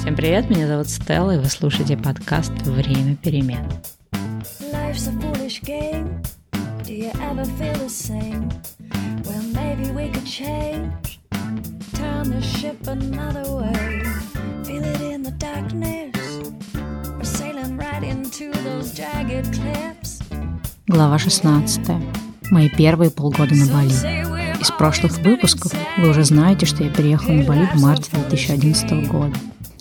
Всем привет, меня зовут Стелла, и вы слушаете подкаст «Время перемен». Life's a foolish game. Do you ever feel the same? Well, maybe we could change. Turn the ship another way. Feel it in the darkness. We're sailing right into those jagged cliffs. Глава 16. Мои первые полгода на Бали. Из прошлых выпусков вы уже знаете, что я переехала на Бали в марте 2011 года.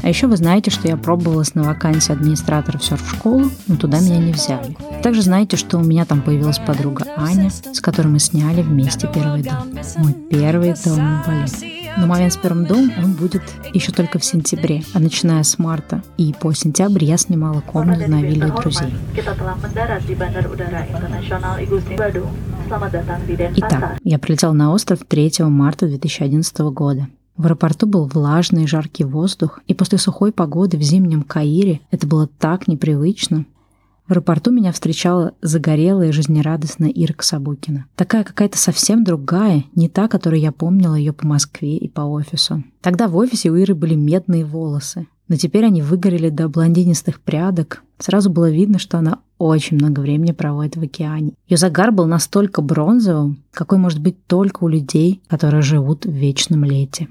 А еще вы знаете, что я пробовалась на вакансии администратора в серф-школу, но туда меня не взяли. Также знаете, что у меня там появилась подруга Аня, с которой мы сняли вместе первый дом. Мой первый дом Бали. Но момент с первым домом, он будет еще только в сентябре, а начиная с марта и по сентябрь я снимала комнату на вилле друзей. Итак, я прилетела на остров 3 марта 2011 года. В аэропорту был влажный и жаркий воздух, и после сухой погоды в зимнем Каире это было так непривычно. В аэропорту меня встречала загорелая и жизнерадостная Ирка Сабукина. Такая какая-то совсем другая, не та, которую я помнила ее по Москве и по офису. Тогда в офисе у Иры были медные волосы, но теперь они выгорели до блондинистых прядок. Сразу было видно, что она очень много времени проводит в океане. Ее загар был настолько бронзовым, какой может быть только у людей, которые живут в вечном лете.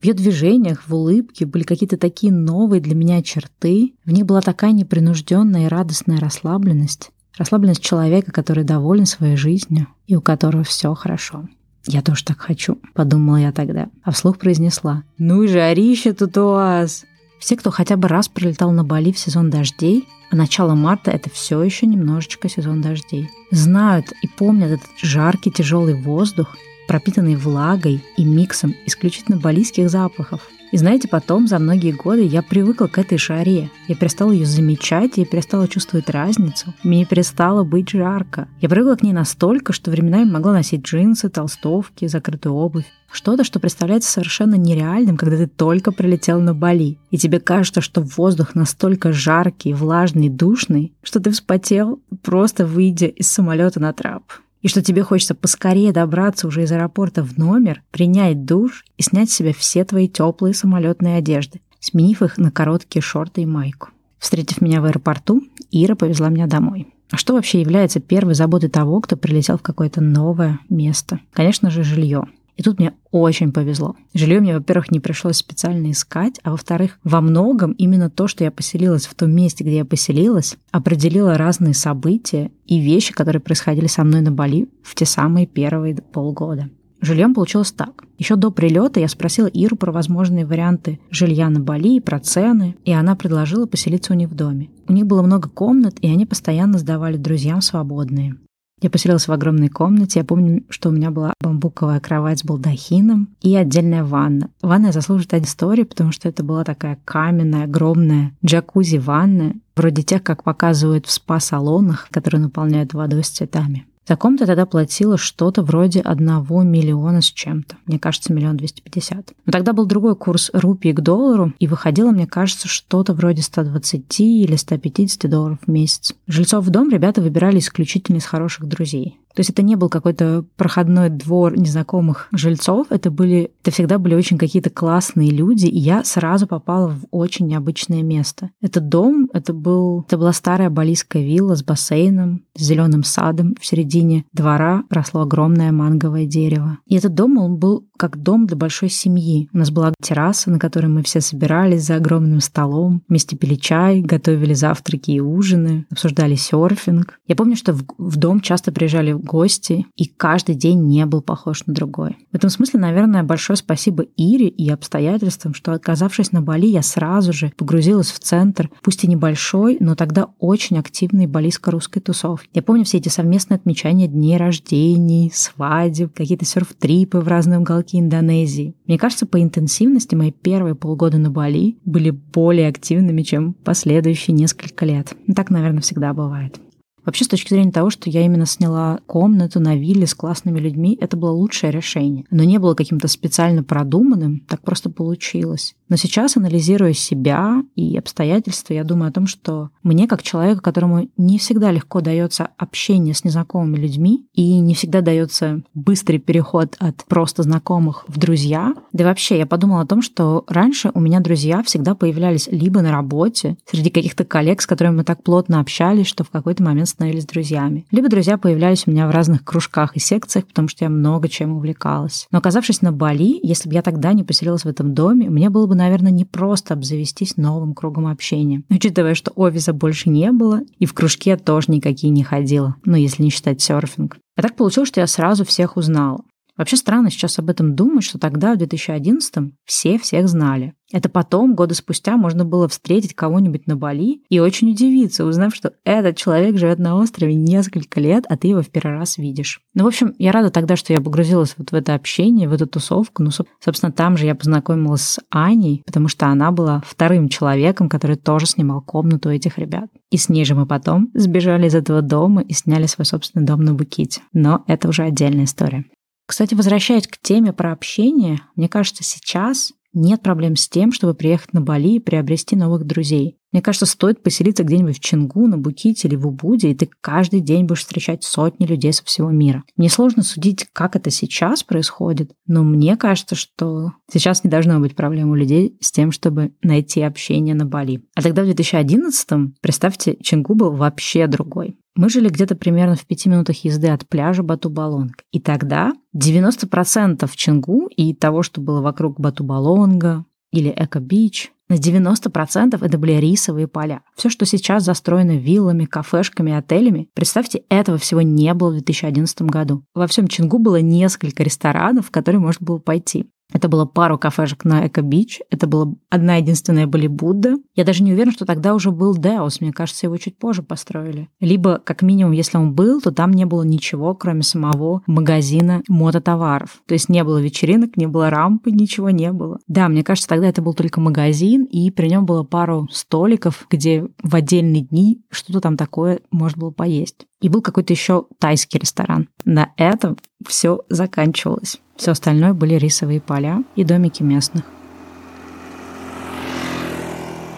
В ее движениях, в улыбке были какие-то такие новые для меня черты. В них была такая непринужденная и радостная расслабленность. Расслабленность человека, который доволен своей жизнью и у которого все хорошо. «Я тоже так хочу», — подумала я тогда, а вслух произнесла. «Ну и жарище тут у вас!» Все, кто хотя бы раз прилетал на Бали в сезон дождей, а начало марта — это все еще немножечко сезон дождей, знают и помнят этот жаркий тяжелый воздух пропитанный влагой и миксом исключительно балийских запахов. И знаете, потом, за многие годы, я привыкла к этой жаре. Я перестала ее замечать, я перестала чувствовать разницу. Мне перестало быть жарко. Я привыкла к ней настолько, что временами могла носить джинсы, толстовки, закрытую обувь. Что-то, что представляется совершенно нереальным, когда ты только прилетел на Бали. И тебе кажется, что воздух настолько жаркий, влажный, душный, что ты вспотел, просто выйдя из самолета на трап и что тебе хочется поскорее добраться уже из аэропорта в номер, принять душ и снять с себя все твои теплые самолетные одежды, сменив их на короткие шорты и майку. Встретив меня в аэропорту, Ира повезла меня домой. А что вообще является первой заботой того, кто прилетел в какое-то новое место? Конечно же, жилье. И тут мне очень повезло. Жилье мне, во-первых, не пришлось специально искать, а во-вторых, во многом именно то, что я поселилась в том месте, где я поселилась, определило разные события и вещи, которые происходили со мной на Бали в те самые первые полгода. Жильем получилось так. Еще до прилета я спросила Иру про возможные варианты жилья на Бали и про цены, и она предложила поселиться у них в доме. У них было много комнат, и они постоянно сдавали друзьям свободные. Я поселилась в огромной комнате. Я помню, что у меня была бамбуковая кровать с балдахином и отдельная ванна. Ванная заслуживает истории, потому что это была такая каменная, огромная джакузи-ванная, вроде тех, как показывают в спа-салонах, которые наполняют водой с цветами. За комнату тогда платила что-то вроде одного миллиона с чем-то. Мне кажется, миллион двести пятьдесят. Но тогда был другой курс рупии к доллару, и выходило, мне кажется, что-то вроде 120 или 150 долларов в месяц. Жильцов в дом ребята выбирали исключительно из хороших друзей. То есть это не был какой-то проходной двор незнакомых жильцов, это были, это всегда были очень какие-то классные люди, и я сразу попала в очень необычное место. Этот дом, это был, это была старая балийская вилла с бассейном, с зеленым садом. В середине двора росло огромное манговое дерево. И этот дом, он был как дом для большой семьи. У нас была терраса, на которой мы все собирались за огромным столом, вместе пили чай, готовили завтраки и ужины, обсуждали серфинг. Я помню, что в, в дом часто приезжали гости, и каждый день не был похож на другой. В этом смысле, наверное, большое спасибо Ире и обстоятельствам, что, оказавшись на Бали, я сразу же погрузилась в центр, пусть и небольшой, но тогда очень активной балийско-русской тусовки. Я помню все эти совместные отмечания дней рождений, свадеб, какие-то серф-трипы в разные уголки Индонезии. Мне кажется, по интенсивности мои первые полгода на Бали были более активными, чем последующие несколько лет. Так, наверное, всегда бывает. Вообще, с точки зрения того, что я именно сняла комнату на вилле с классными людьми, это было лучшее решение. Но не было каким-то специально продуманным, так просто получилось. Но сейчас, анализируя себя и обстоятельства, я думаю о том, что мне, как человеку, которому не всегда легко дается общение с незнакомыми людьми и не всегда дается быстрый переход от просто знакомых в друзья, да и вообще я подумала о том, что раньше у меня друзья всегда появлялись либо на работе, среди каких-то коллег, с которыми мы так плотно общались, что в какой-то момент становились друзьями. Либо друзья появлялись у меня в разных кружках и секциях, потому что я много чем увлекалась. Но оказавшись на Бали, если бы я тогда не поселилась в этом доме, мне было бы наверное, не просто обзавестись новым кругом общения. Учитывая, что офиса больше не было, и в кружке тоже никакие не ходила, ну, если не считать серфинг. А так получилось, что я сразу всех узнала. Вообще странно сейчас об этом думать, что тогда, в 2011-м, все всех знали. Это потом, годы спустя, можно было встретить кого-нибудь на Бали и очень удивиться, узнав, что этот человек живет на острове несколько лет, а ты его в первый раз видишь. Ну, в общем, я рада тогда, что я погрузилась вот в это общение, в эту тусовку. Ну, собственно, там же я познакомилась с Аней, потому что она была вторым человеком, который тоже снимал комнату этих ребят. И с ней же мы потом сбежали из этого дома и сняли свой собственный дом на Буките. Но это уже отдельная история. Кстати, возвращаясь к теме про общение, мне кажется, сейчас нет проблем с тем, чтобы приехать на Бали и приобрести новых друзей. Мне кажется, стоит поселиться где-нибудь в Чингу, на Буките или в Убуде, и ты каждый день будешь встречать сотни людей со всего мира. Мне сложно судить, как это сейчас происходит, но мне кажется, что сейчас не должно быть проблем у людей с тем, чтобы найти общение на Бали. А тогда в 2011-м, представьте, Чингу был вообще другой. Мы жили где-то примерно в пяти минутах езды от пляжа Бату-Балонг. И тогда 90% Чингу и того, что было вокруг Бату-Балонга или Эко-Бич, на 90% это были рисовые поля. Все, что сейчас застроено виллами, кафешками, отелями, представьте, этого всего не было в 2011 году. Во всем Чингу было несколько ресторанов, в которые можно было пойти. Это было пару кафешек на Эко-Бич, это была одна единственная были Будда. Я даже не уверена, что тогда уже был Деос, мне кажется, его чуть позже построили. Либо, как минимум, если он был, то там не было ничего, кроме самого магазина мототоваров. То есть не было вечеринок, не было рампы, ничего не было. Да, мне кажется, тогда это был только магазин, и при нем было пару столиков, где в отдельные дни что-то там такое можно было поесть. И был какой-то еще тайский ресторан. На этом все заканчивалось. Все остальное были рисовые поля и домики местных.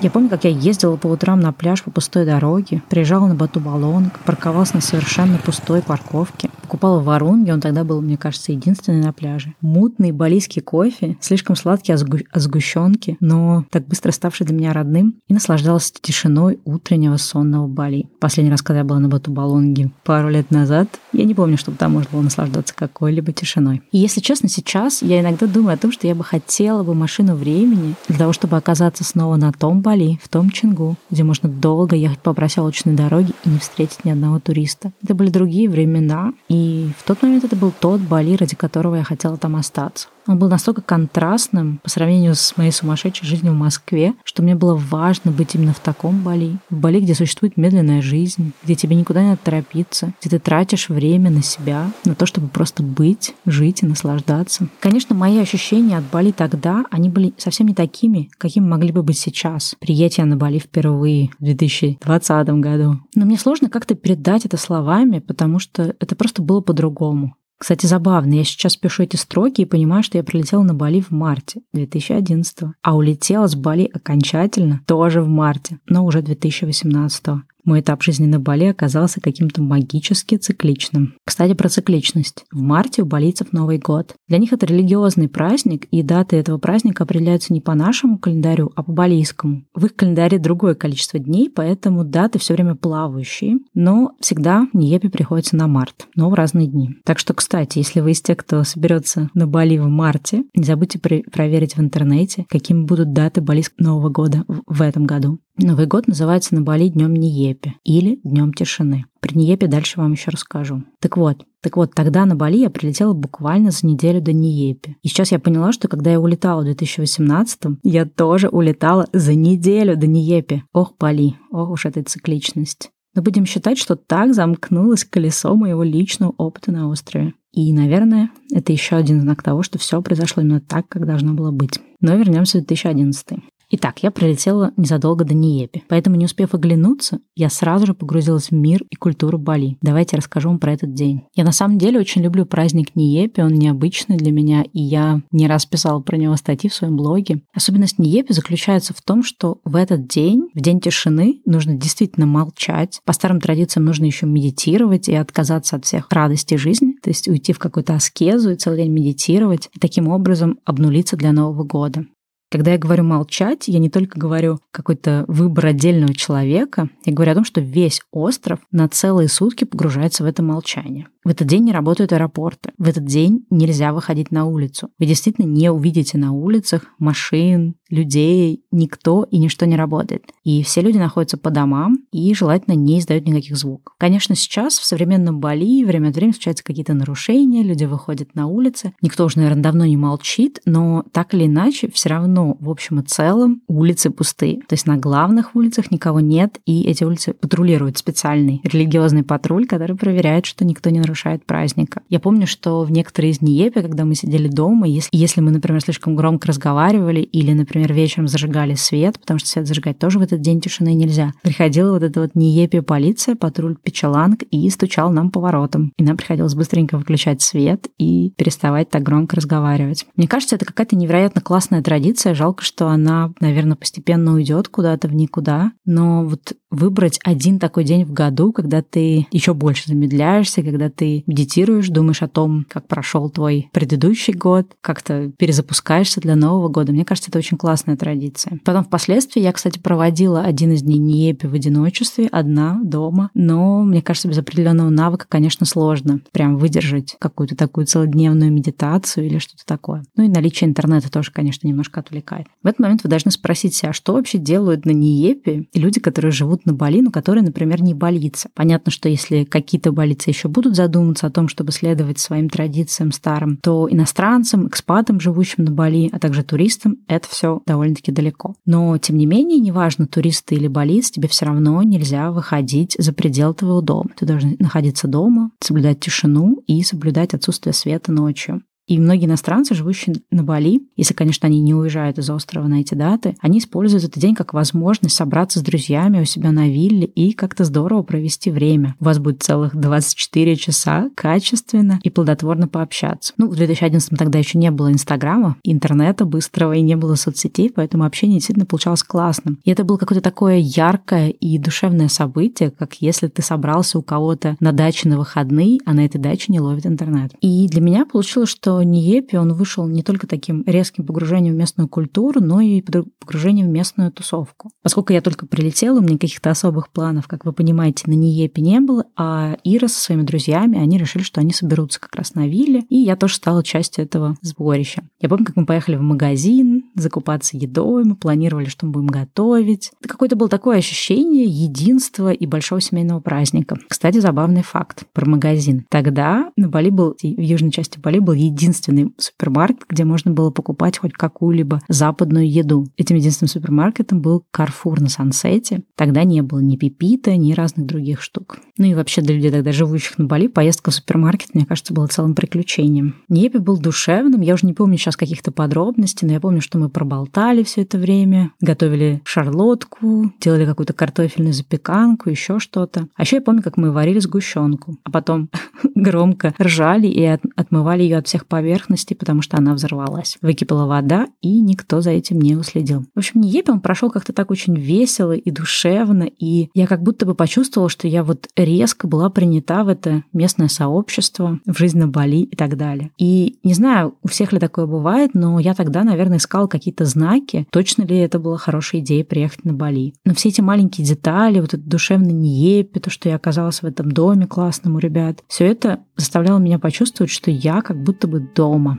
Я помню, как я ездила по утрам на пляж по пустой дороге, приезжала на Бату-Балонг, парковалась на совершенно пустой парковке, покупала в Варунге, он тогда был, мне кажется, единственный на пляже. Мутный балийский кофе, слишком сладкий от, сгу- от сгущенки, но так быстро ставший для меня родным, и наслаждалась тишиной утреннего сонного Бали. Последний раз, когда я была на Бату-Балонге пару лет назад, я не помню, чтобы там можно было наслаждаться какой-либо тишиной. И если честно, сейчас я иногда думаю о том, что я бы хотела бы машину времени для того, чтобы оказаться снова на том Бали, в том Чингу, где можно долго ехать по проселочной дороге и не встретить ни одного туриста. Это были другие времена, и в тот момент это был тот Бали, ради которого я хотела там остаться. Он был настолько контрастным по сравнению с моей сумасшедшей жизнью в Москве, что мне было важно быть именно в таком Бали. В Бали, где существует медленная жизнь, где тебе никуда не надо торопиться, где ты тратишь время на себя, на то, чтобы просто быть, жить и наслаждаться. Конечно, мои ощущения от Бали тогда, они были совсем не такими, какими могли бы быть сейчас. Приятие на Бали впервые в 2020 году. Но мне сложно как-то передать это словами, потому что это просто было по-другому. Кстати, забавно, я сейчас пишу эти строки и понимаю, что я прилетела на Бали в марте 2011, а улетела с Бали окончательно тоже в марте, но уже 2018. Мой этап жизни на Бали оказался каким-то магически цикличным. Кстати, про цикличность. В марте у балийцев Новый год. Для них это религиозный праздник, и даты этого праздника определяются не по нашему календарю, а по балийскому. В их календаре другое количество дней, поэтому даты все время плавающие, но всегда Ниепи приходится на март, но в разные дни. Так что, кстати, если вы из тех, кто соберется на Бали в марте, не забудьте проверить в интернете, какими будут даты балийского Нового года в этом году. Новый год называется на Бали Днем Ниепи или Днем тишины. Про Ниепи дальше вам еще расскажу. Так вот, так вот, тогда на Бали я прилетела буквально за неделю до Ниепи. И сейчас я поняла, что когда я улетала в 2018 я тоже улетала за неделю до Ниепи. Ох, Бали, ох уж эта цикличность. Но будем считать, что так замкнулось колесо моего личного опыта на острове. И, наверное, это еще один знак того, что все произошло именно так, как должно было быть. Но вернемся в 2011. Итак, я прилетела незадолго до Ниепи, поэтому не успев оглянуться, я сразу же погрузилась в мир и культуру Бали. Давайте расскажу вам про этот день. Я на самом деле очень люблю праздник Ниепи, он необычный для меня, и я не раз писала про него статьи в своем блоге. Особенность Ниепи заключается в том, что в этот день, в день тишины, нужно действительно молчать. По старым традициям нужно еще медитировать и отказаться от всех радостей жизни, то есть уйти в какую-то аскезу и целый день медитировать, и таким образом обнулиться для Нового года. Когда я говорю молчать, я не только говорю какой-то выбор отдельного человека, я говорю о том, что весь остров на целые сутки погружается в это молчание. В этот день не работают аэропорты. В этот день нельзя выходить на улицу. Вы действительно не увидите на улицах машин, людей, никто и ничто не работает. И все люди находятся по домам и желательно не издают никаких звуков. Конечно, сейчас в современном Бали время от времени случаются какие-то нарушения, люди выходят на улицы. Никто уже, наверное, давно не молчит, но так или иначе все равно в общем и целом улицы пустые. То есть на главных улицах никого нет, и эти улицы патрулируют специальный религиозный патруль, который проверяет, что никто не нарушает праздника. Я помню, что в некоторые из Ниепи, когда мы сидели дома, если, если мы, например, слишком громко разговаривали или, например, вечером зажигали свет, потому что свет зажигать тоже в этот день тишины нельзя. Приходила вот эта вот неепи полиция, патруль Печаланг и стучал нам по воротам. И нам приходилось быстренько выключать свет и переставать так громко разговаривать. Мне кажется, это какая-то невероятно классная традиция. Жалко, что она, наверное, постепенно уйдет куда-то в никуда. Но вот выбрать один такой день в году, когда ты еще больше замедляешься, когда ты медитируешь, думаешь о том, как прошел твой предыдущий год, как-то перезапускаешься для Нового года. Мне кажется, это очень классная традиция. Потом впоследствии я, кстати, проводила один из дней Ниепи в одиночестве, одна, дома. Но, мне кажется, без определенного навыка, конечно, сложно прям выдержать какую-то такую целодневную медитацию или что-то такое. Ну и наличие интернета тоже, конечно, немножко отвлекает. В этот момент вы должны спросить себя, что вообще делают на Ниепе люди, которые живут на Бали, но которые, например, не болится. Понятно, что если какие-то болицы еще будут задумываться о том, чтобы следовать своим традициям старым, то иностранцам, экспатам, живущим на Бали, а также туристам, это все довольно-таки далеко. Но, тем не менее, неважно, туристы или болиц, тебе все равно нельзя выходить за предел твоего дома. Ты должен находиться дома, соблюдать тишину и соблюдать отсутствие света ночью. И многие иностранцы, живущие на Бали, если, конечно, они не уезжают из острова на эти даты, они используют этот день как возможность собраться с друзьями у себя на вилле и как-то здорово провести время. У вас будет целых 24 часа качественно и плодотворно пообщаться. Ну, в 2011 тогда еще не было Инстаграма, интернета быстрого и не было соцсетей, поэтому общение действительно получалось классным. И это было какое-то такое яркое и душевное событие, как если ты собрался у кого-то на даче на выходные, а на этой даче не ловит интернет. И для меня получилось, что что Ниепи, он вышел не только таким резким погружением в местную культуру, но и погружением в местную тусовку. Поскольку я только прилетела, у меня каких-то особых планов, как вы понимаете, на Ниепи не было, а Ира со своими друзьями, они решили, что они соберутся как раз на вилле, и я тоже стала частью этого сборища. Я помню, как мы поехали в магазин закупаться едой, мы планировали, что мы будем готовить. Это какое-то было такое ощущение единства и большого семейного праздника. Кстати, забавный факт про магазин. Тогда на Бали был, в южной части Бали был единственный единственный супермаркет, где можно было покупать хоть какую-либо западную еду. Этим единственным супермаркетом был Carrefour на Сансете. Тогда не было ни пипита, ни разных других штук. Ну и вообще для людей, тогда живущих на Бали, поездка в супермаркет, мне кажется, была целым приключением. Небе был душевным, я уже не помню сейчас каких-то подробностей, но я помню, что мы проболтали все это время, готовили шарлотку, делали какую-то картофельную запеканку, еще что-то. А еще я помню, как мы варили сгущенку, а потом громко ржали и отмывали ее от всех поверхности, потому что она взорвалась. Выкипела вода, и никто за этим не уследил. В общем, Ниепи он прошел как-то так очень весело и душевно, и я как будто бы почувствовала, что я вот резко была принята в это местное сообщество, в жизнь на Бали и так далее. И не знаю, у всех ли такое бывает, но я тогда, наверное, искала какие-то знаки, точно ли это была хорошая идея приехать на Бали. Но все эти маленькие детали, вот этот душевный Ниепи, то, что я оказалась в этом доме классном у ребят, все это заставляло меня почувствовать, что я как будто бы дома.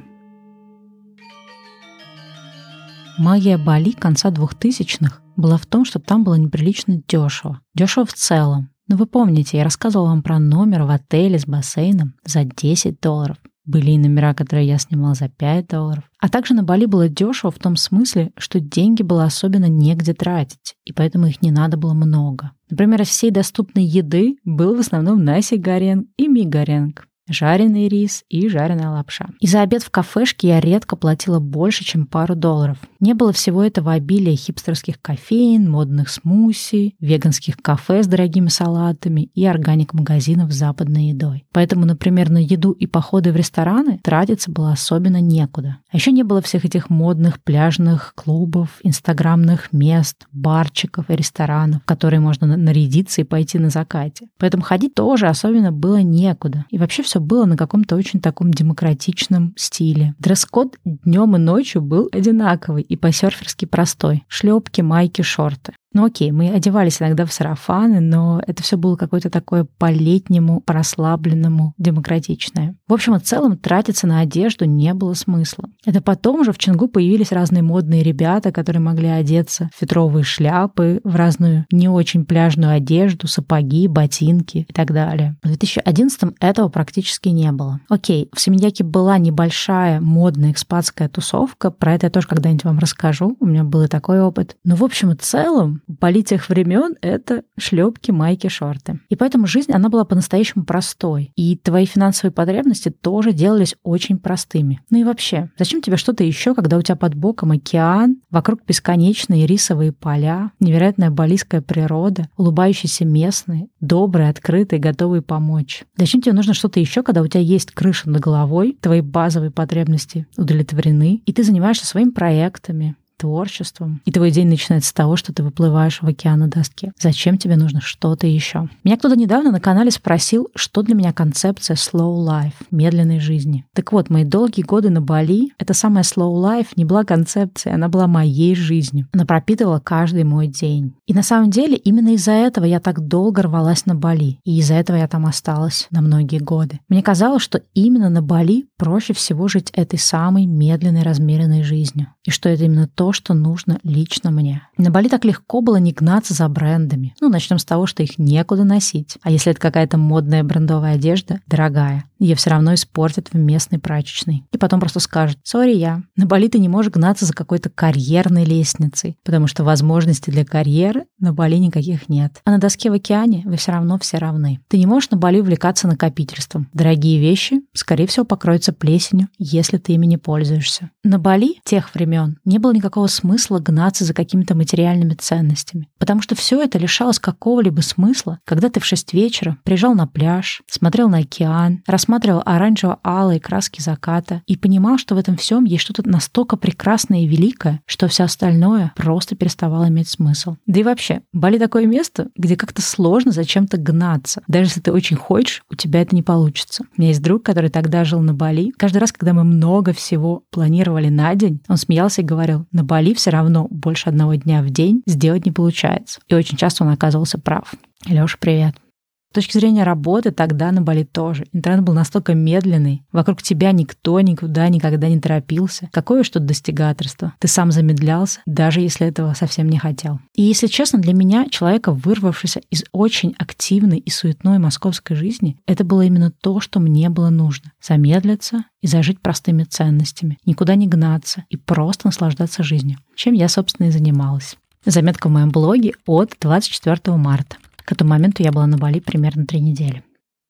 Магия Бали конца двухтысячных была в том, что там было неприлично дешево. Дешево в целом. Но вы помните, я рассказывала вам про номер в отеле с бассейном за 10 долларов. Были и номера, которые я снимала за 5 долларов. А также на Бали было дешево в том смысле, что деньги было особенно негде тратить, и поэтому их не надо было много. Например, всей доступной еды был в основном наси горенг и ми горенг. Жареный рис и жареная лапша. И за обед в кафешке я редко платила больше, чем пару долларов. Не было всего этого обилия хипстерских кофеин, модных смуси, веганских кафе с дорогими салатами и органик-магазинов с западной едой. Поэтому, например, на еду и походы в рестораны тратиться было особенно некуда. А еще не было всех этих модных пляжных клубов, инстаграмных мест, барчиков и ресторанов, в которые можно нарядиться и пойти на закате. Поэтому ходить тоже особенно было некуда. И вообще все было на каком-то очень таком демократичном стиле. Дресс-код днем и ночью был одинаковый и по-серферски простой. Шлепки, майки, шорты. Ну окей, мы одевались иногда в сарафаны, но это все было какое-то такое по-летнему, расслабленному, демократичное. В общем и целом тратиться на одежду не было смысла. Это потом уже в Чингу появились разные модные ребята, которые могли одеться в фетровые шляпы, в разную не очень пляжную одежду, сапоги, ботинки и так далее. В 2011 этого практически не было. Окей, в Семеньяке была небольшая модная экспатская тусовка, про это я тоже когда-нибудь вам расскажу, у меня был и такой опыт. Но в общем и целом Бали тех времен — это шлепки, майки, шорты. И поэтому жизнь, она была по-настоящему простой. И твои финансовые потребности тоже делались очень простыми. Ну и вообще, зачем тебе что-то еще, когда у тебя под боком океан, вокруг бесконечные рисовые поля, невероятная балийская природа, улыбающиеся местные, добрые, открытые, готовые помочь? Зачем тебе нужно что-то еще, когда у тебя есть крыша над головой, твои базовые потребности удовлетворены, и ты занимаешься своими проектами, творчеством, и твой день начинается с того, что ты выплываешь в океан на доске. Зачем тебе нужно что-то еще? Меня кто-то недавно на канале спросил, что для меня концепция slow life, медленной жизни. Так вот, мои долгие годы на Бали, эта самая slow life не была концепцией, она была моей жизнью. Она пропитывала каждый мой день. И на самом деле именно из-за этого я так долго рвалась на Бали, и из-за этого я там осталась на многие годы. Мне казалось, что именно на Бали проще всего жить этой самой медленной, размеренной жизнью. И что это именно то, что нужно лично мне. На Бали так легко было не гнаться за брендами. Ну, начнем с того, что их некуда носить. А если это какая-то модная брендовая одежда, дорогая, ее все равно испортят в местной прачечной. И потом просто скажут, сори, я. На Бали ты не можешь гнаться за какой-то карьерной лестницей, потому что возможностей для карьеры на Бали никаких нет. А на доске в океане вы все равно все равны. Ты не можешь на Бали увлекаться накопительством. Дорогие вещи, скорее всего, покроются плесенью, если ты ими не пользуешься. На Бали тех времен не было никакого смысла гнаться за какими-то материальными ценностями, потому что все это лишалось какого-либо смысла, когда ты в 6 вечера приезжал на пляж, смотрел на океан, рассматривал оранжево-алые краски заката и понимал, что в этом всем есть что-то настолько прекрасное и великое, что все остальное просто переставало иметь смысл. Да и вообще, Бали такое место, где как-то сложно зачем-то гнаться. Даже если ты очень хочешь, у тебя это не получится. У меня есть друг, который тогда жил на Бали. Каждый раз, когда мы много всего планировали на день, он смеялся и говорил, на Бали все равно больше одного дня в день сделать не получается. И очень часто он оказывался прав. Леша, привет. С точки зрения работы тогда на Бали тоже. Интернет был настолько медленный. Вокруг тебя никто никуда никогда не торопился. Какое тут достигаторство. Ты сам замедлялся, даже если этого совсем не хотел. И если честно, для меня, человека, вырвавшегося из очень активной и суетной московской жизни, это было именно то, что мне было нужно. Замедлиться и зажить простыми ценностями. Никуда не гнаться и просто наслаждаться жизнью. Чем я, собственно, и занималась. Заметка в моем блоге от 24 марта. К этому моменту я была на Бали примерно три недели.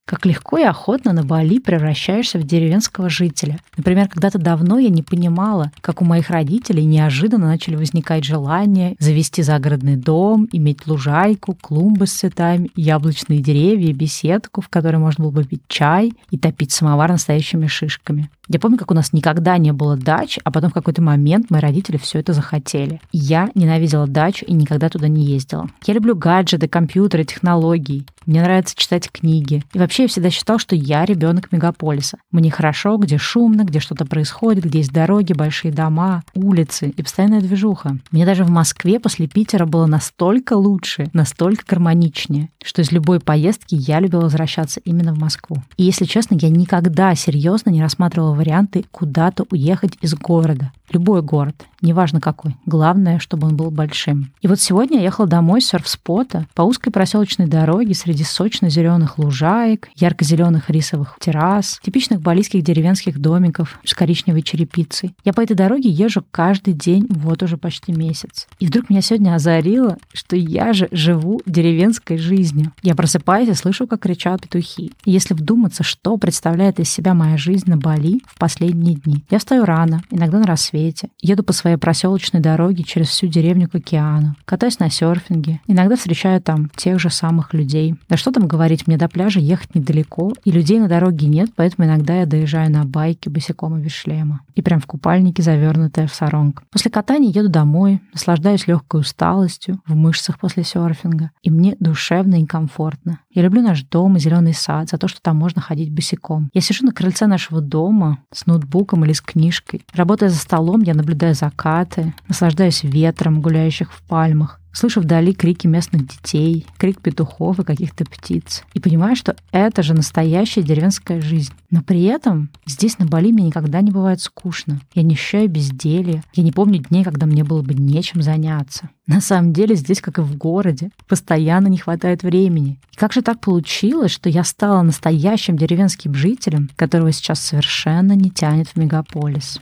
Как легко и охотно на Бали превращаешься в деревенского жителя. Например, когда-то давно я не понимала, как у моих родителей неожиданно начали возникать желания завести загородный дом, иметь лужайку, клумбы с цветами, яблочные деревья, беседку, в которой можно было бы пить чай и топить самовар настоящими шишками. Я помню, как у нас никогда не было дач, а потом в какой-то момент мои родители все это захотели. Я ненавидела дачу и никогда туда не ездила. Я люблю гаджеты, компьютеры, технологии. Мне нравится читать книги. И вообще я всегда считал, что я ребенок мегаполиса. Мне хорошо, где шумно, где что-то происходит, где есть дороги, большие дома, улицы и постоянная движуха. Мне даже в Москве после Питера было настолько лучше, настолько гармоничнее, что из любой поездки я любила возвращаться именно в Москву. И если честно, я никогда серьезно не рассматривала варианта куда-то уехать из города. Любой город, неважно какой. Главное, чтобы он был большим. И вот сегодня я ехала домой с серф-спота по узкой проселочной дороге среди сочно-зеленых лужаек, ярко-зеленых рисовых террас, типичных балийских деревенских домиков с коричневой черепицей. Я по этой дороге езжу каждый день вот уже почти месяц. И вдруг меня сегодня озарило, что я же живу деревенской жизнью. Я просыпаюсь и слышу, как кричат петухи. И если вдуматься, что представляет из себя моя жизнь на Бали в последние дни. Я встаю рано, иногда на рассвете. Еду по своей проселочной дороге через всю деревню к океану. Катаюсь на серфинге. Иногда встречаю там тех же самых людей. Да что там говорить, мне до пляжа ехать недалеко, и людей на дороге нет, поэтому иногда я доезжаю на байке босиком и без шлема. И прям в купальнике, завернутая в саронг. После катания еду домой, наслаждаюсь легкой усталостью в мышцах после серфинга. И мне душевно и комфортно. Я люблю наш дом и зеленый сад за то, что там можно ходить босиком. Я сижу на крыльце нашего дома с ноутбуком или с книжкой, работая за столом я наблюдаю закаты, наслаждаюсь ветром, гуляющих в пальмах, слышу вдали крики местных детей, крик петухов и каких-то птиц. И понимаю, что это же настоящая деревенская жизнь. Но при этом здесь, на Бали, мне никогда не бывает скучно. Я не ощущаю безделья. Я не помню дней, когда мне было бы нечем заняться. На самом деле здесь, как и в городе, постоянно не хватает времени. И как же так получилось, что я стала настоящим деревенским жителем, которого сейчас совершенно не тянет в мегаполис?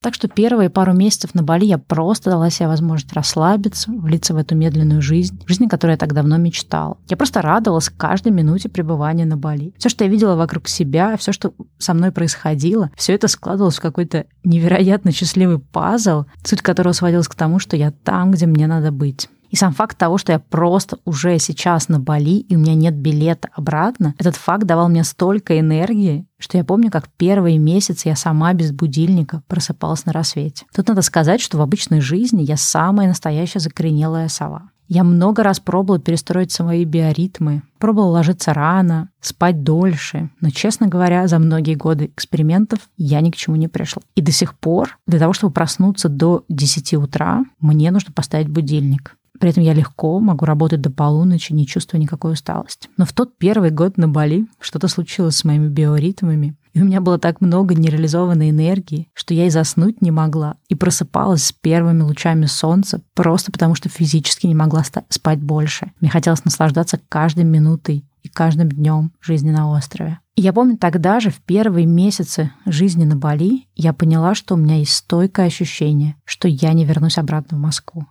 Так что первые пару месяцев на Бали я просто дала себе возможность расслабиться, влиться в эту медленную жизнь, жизнь, о которой я так давно мечтала. Я просто радовалась каждой минуте пребывания на Бали. Все, что я видела вокруг себя, все, что со мной происходило, все это складывалось в какой-то невероятно счастливый пазл, суть которого сводилась к тому, что я там, где мне надо быть. И сам факт того, что я просто уже сейчас на Бали, и у меня нет билета обратно, этот факт давал мне столько энергии, что я помню, как первые месяцы я сама без будильника просыпалась на рассвете. Тут надо сказать, что в обычной жизни я самая настоящая закоренелая сова. Я много раз пробовала перестроить свои биоритмы, пробовала ложиться рано, спать дольше, но, честно говоря, за многие годы экспериментов я ни к чему не пришла. И до сих пор для того, чтобы проснуться до 10 утра, мне нужно поставить будильник. При этом я легко могу работать до полуночи, не чувствуя никакой усталости. Но в тот первый год на Бали что-то случилось с моими биоритмами, и у меня было так много нереализованной энергии, что я и заснуть не могла, и просыпалась с первыми лучами солнца просто потому, что физически не могла спать больше. Мне хотелось наслаждаться каждой минутой и каждым днем жизни на острове. И я помню тогда же, в первые месяцы жизни на Бали, я поняла, что у меня есть стойкое ощущение, что я не вернусь обратно в Москву.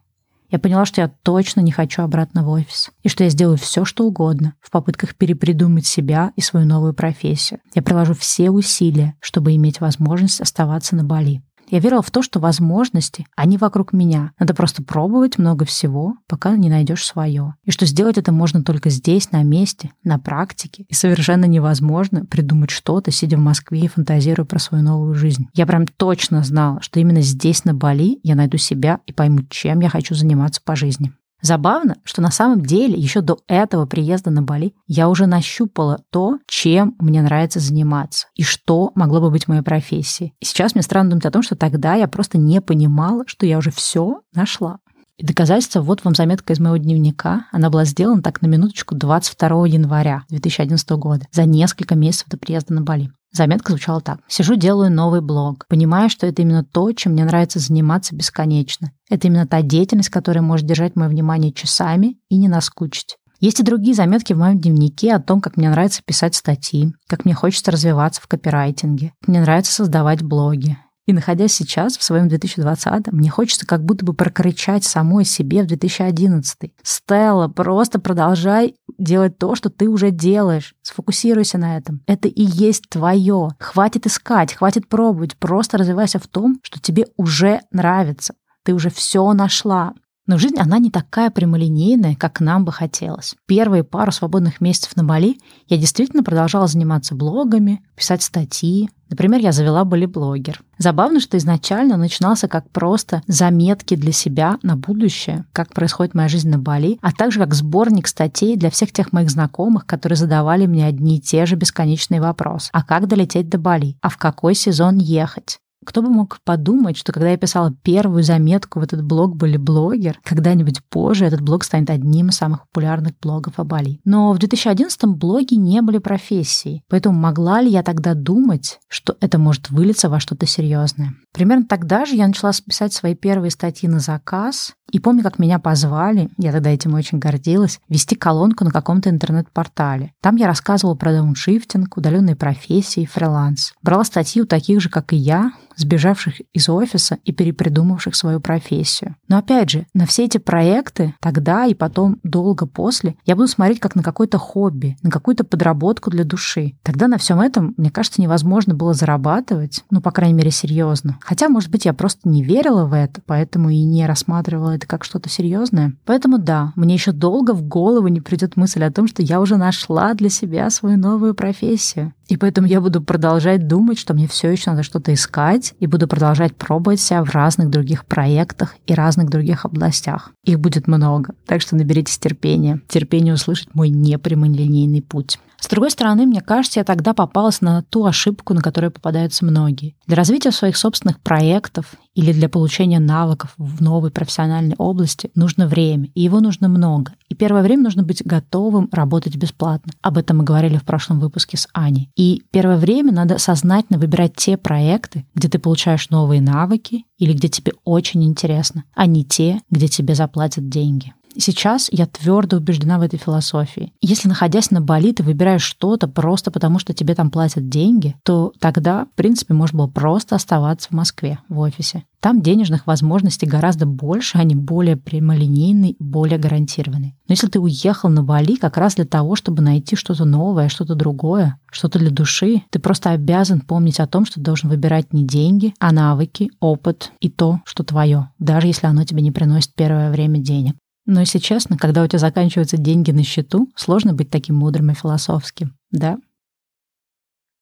Я поняла, что я точно не хочу обратно в офис, и что я сделаю все, что угодно в попытках перепридумать себя и свою новую профессию. Я приложу все усилия, чтобы иметь возможность оставаться на Бали. Я верила в то, что возможности, они вокруг меня. Надо просто пробовать много всего, пока не найдешь свое. И что сделать это можно только здесь, на месте, на практике. И совершенно невозможно придумать что-то, сидя в Москве и фантазируя про свою новую жизнь. Я прям точно знала, что именно здесь, на Бали, я найду себя и пойму, чем я хочу заниматься по жизни. Забавно, что на самом деле еще до этого приезда на Бали я уже нащупала то, чем мне нравится заниматься и что могло бы быть моей профессией. И сейчас мне странно думать о том, что тогда я просто не понимала, что я уже все нашла. И доказательство, вот вам заметка из моего дневника. Она была сделана так на минуточку 22 января 2011 года, за несколько месяцев до приезда на Бали. Заметка звучала так. Сижу, делаю новый блог. Понимаю, что это именно то, чем мне нравится заниматься бесконечно. Это именно та деятельность, которая может держать мое внимание часами и не наскучить. Есть и другие заметки в моем дневнике о том, как мне нравится писать статьи, как мне хочется развиваться в копирайтинге, мне нравится создавать блоги, и находясь сейчас в своем 2020, мне хочется как будто бы прокричать самой себе в 2011. Стелла, просто продолжай делать то, что ты уже делаешь. Сфокусируйся на этом. Это и есть твое. Хватит искать, хватит пробовать. Просто развивайся в том, что тебе уже нравится. Ты уже все нашла. Но жизнь, она не такая прямолинейная, как нам бы хотелось. Первые пару свободных месяцев на Бали я действительно продолжала заниматься блогами, писать статьи. Например, я завела Бали-блогер. Забавно, что изначально начинался как просто заметки для себя на будущее, как происходит моя жизнь на Бали, а также как сборник статей для всех тех моих знакомых, которые задавали мне одни и те же бесконечные вопросы. А как долететь до Бали? А в какой сезон ехать? Кто бы мог подумать, что когда я писала первую заметку в этот блог «Были блогер», когда-нибудь позже этот блог станет одним из самых популярных блогов о Бали. Но в 2011-м блоги не были профессией, поэтому могла ли я тогда думать, что это может вылиться во что-то серьезное? Примерно тогда же я начала писать свои первые статьи на заказ, и помню, как меня позвали, я тогда этим очень гордилась, вести колонку на каком-то интернет-портале. Там я рассказывала про дауншифтинг, удаленные профессии, фриланс. Брала статьи у таких же, как и я, сбежавших из офиса и перепридумавших свою профессию. Но опять же, на все эти проекты тогда и потом долго после я буду смотреть как на какое-то хобби, на какую-то подработку для души. Тогда на всем этом, мне кажется, невозможно было зарабатывать, ну, по крайней мере, серьезно. Хотя, может быть, я просто не верила в это, поэтому и не рассматривала это как что-то серьезное. Поэтому да, мне еще долго в голову не придет мысль о том, что я уже нашла для себя свою новую профессию. И поэтому я буду продолжать думать, что мне все еще надо что-то искать, и буду продолжать пробовать себя в разных других проектах и разных других областях. Их будет много, так что наберитесь терпения. Терпение услышать мой непрямолинейный путь. С другой стороны, мне кажется, я тогда попалась на ту ошибку, на которую попадаются многие. Для развития своих собственных проектов или для получения навыков в новой профессиональной области нужно время, и его нужно много. И первое время нужно быть готовым работать бесплатно. Об этом мы говорили в прошлом выпуске с Аней. И первое время надо сознательно выбирать те проекты, где ты получаешь новые навыки или где тебе очень интересно, а не те, где тебе заплатят деньги. Сейчас я твердо убеждена в этой философии. Если, находясь на Бали, ты выбираешь что-то просто потому, что тебе там платят деньги, то тогда, в принципе, можно было просто оставаться в Москве, в офисе. Там денежных возможностей гораздо больше, они более прямолинейные, более гарантированные. Но если ты уехал на Бали как раз для того, чтобы найти что-то новое, что-то другое, что-то для души, ты просто обязан помнить о том, что ты должен выбирать не деньги, а навыки, опыт и то, что твое, даже если оно тебе не приносит первое время денег. Но если честно, когда у тебя заканчиваются деньги на счету, сложно быть таким мудрым и философским, да?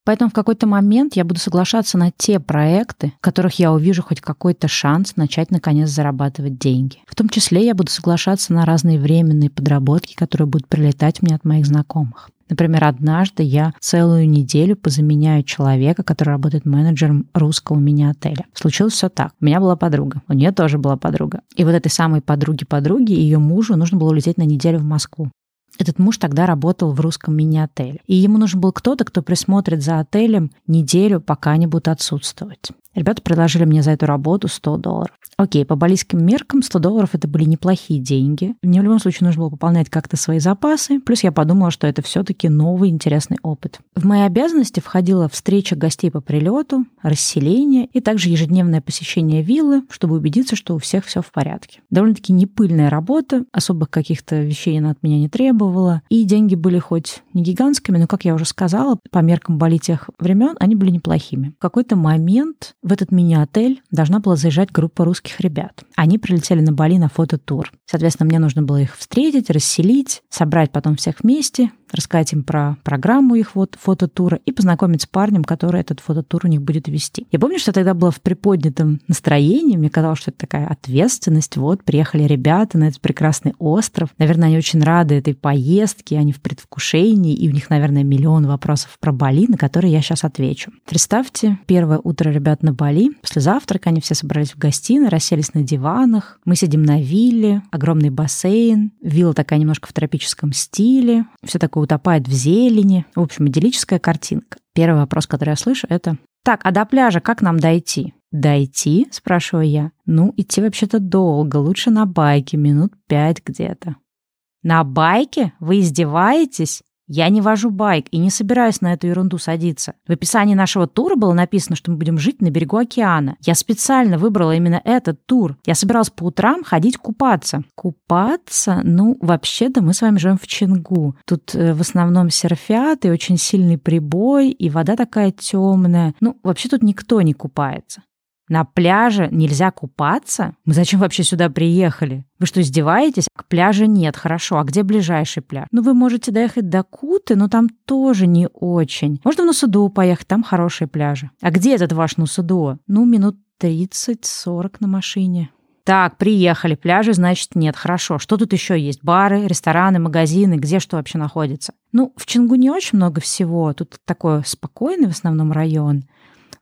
Поэтому в какой-то момент я буду соглашаться на те проекты, в которых я увижу хоть какой-то шанс начать наконец зарабатывать деньги. В том числе я буду соглашаться на разные временные подработки, которые будут прилетать мне от моих знакомых. Например, однажды я целую неделю позаменяю человека, который работает менеджером русского мини-отеля. Случилось все так. У меня была подруга, у нее тоже была подруга. И вот этой самой подруге-подруге ее мужу нужно было улететь на неделю в Москву. Этот муж тогда работал в русском мини-отеле. И ему нужен был кто-то, кто присмотрит за отелем неделю, пока они будут отсутствовать. Ребята предложили мне за эту работу 100 долларов. Окей, по балийским меркам 100 долларов это были неплохие деньги. Мне в любом случае нужно было пополнять как-то свои запасы. Плюс я подумала, что это все-таки новый интересный опыт. В мои обязанности входила встреча гостей по прилету, расселение и также ежедневное посещение виллы, чтобы убедиться, что у всех все в порядке. Довольно-таки непыльная работа, особых каких-то вещей она от меня не требовала. И деньги были хоть не гигантскими, но, как я уже сказала, по меркам Бали тех времен они были неплохими. В какой-то момент в этот мини-отель должна была заезжать группа русских ребят. Они прилетели на Бали на фототур. Соответственно, мне нужно было их встретить, расселить, собрать потом всех вместе, рассказать им про программу их вот фототура и познакомить с парнем, который этот фототур у них будет вести. Я помню, что я тогда была в приподнятом настроении, мне казалось, что это такая ответственность. Вот, приехали ребята на этот прекрасный остров. Наверное, они очень рады этой поездке, они в предвкушении, и у них, наверное, миллион вопросов про Бали, на которые я сейчас отвечу. Представьте, первое утро ребят на Бали. После завтрака они все собрались в гостиной, расселись на диванах. Мы сидим на вилле, огромный бассейн. Вилла такая немножко в тропическом стиле. Все такое утопает в зелени. В общем, идиллическая картинка. Первый вопрос, который я слышу, это «Так, а до пляжа как нам дойти?» «Дойти?» – спрашиваю я. «Ну, идти вообще-то долго, лучше на байке, минут пять где-то». «На байке? Вы издеваетесь?» Я не вожу байк и не собираюсь на эту ерунду садиться. В описании нашего тура было написано, что мы будем жить на берегу океана. Я специально выбрала именно этот тур. Я собиралась по утрам ходить купаться. Купаться? Ну, вообще-то мы с вами живем в Чингу. Тут э, в основном серфят и очень сильный прибой, и вода такая темная. Ну, вообще тут никто не купается. На пляже нельзя купаться? Мы зачем вообще сюда приехали? Вы что, издеваетесь? К пляжу нет, хорошо. А где ближайший пляж? Ну, вы можете доехать до Куты, но там тоже не очень. Можно в Нусуду поехать, там хорошие пляжи. А где этот ваш Нусуду? Ну, минут 30-40 на машине. Так, приехали, пляжи, значит, нет. Хорошо. Что тут еще есть? Бары, рестораны, магазины, где что вообще находится? Ну, в Чингу не очень много всего. Тут такой спокойный в основном район.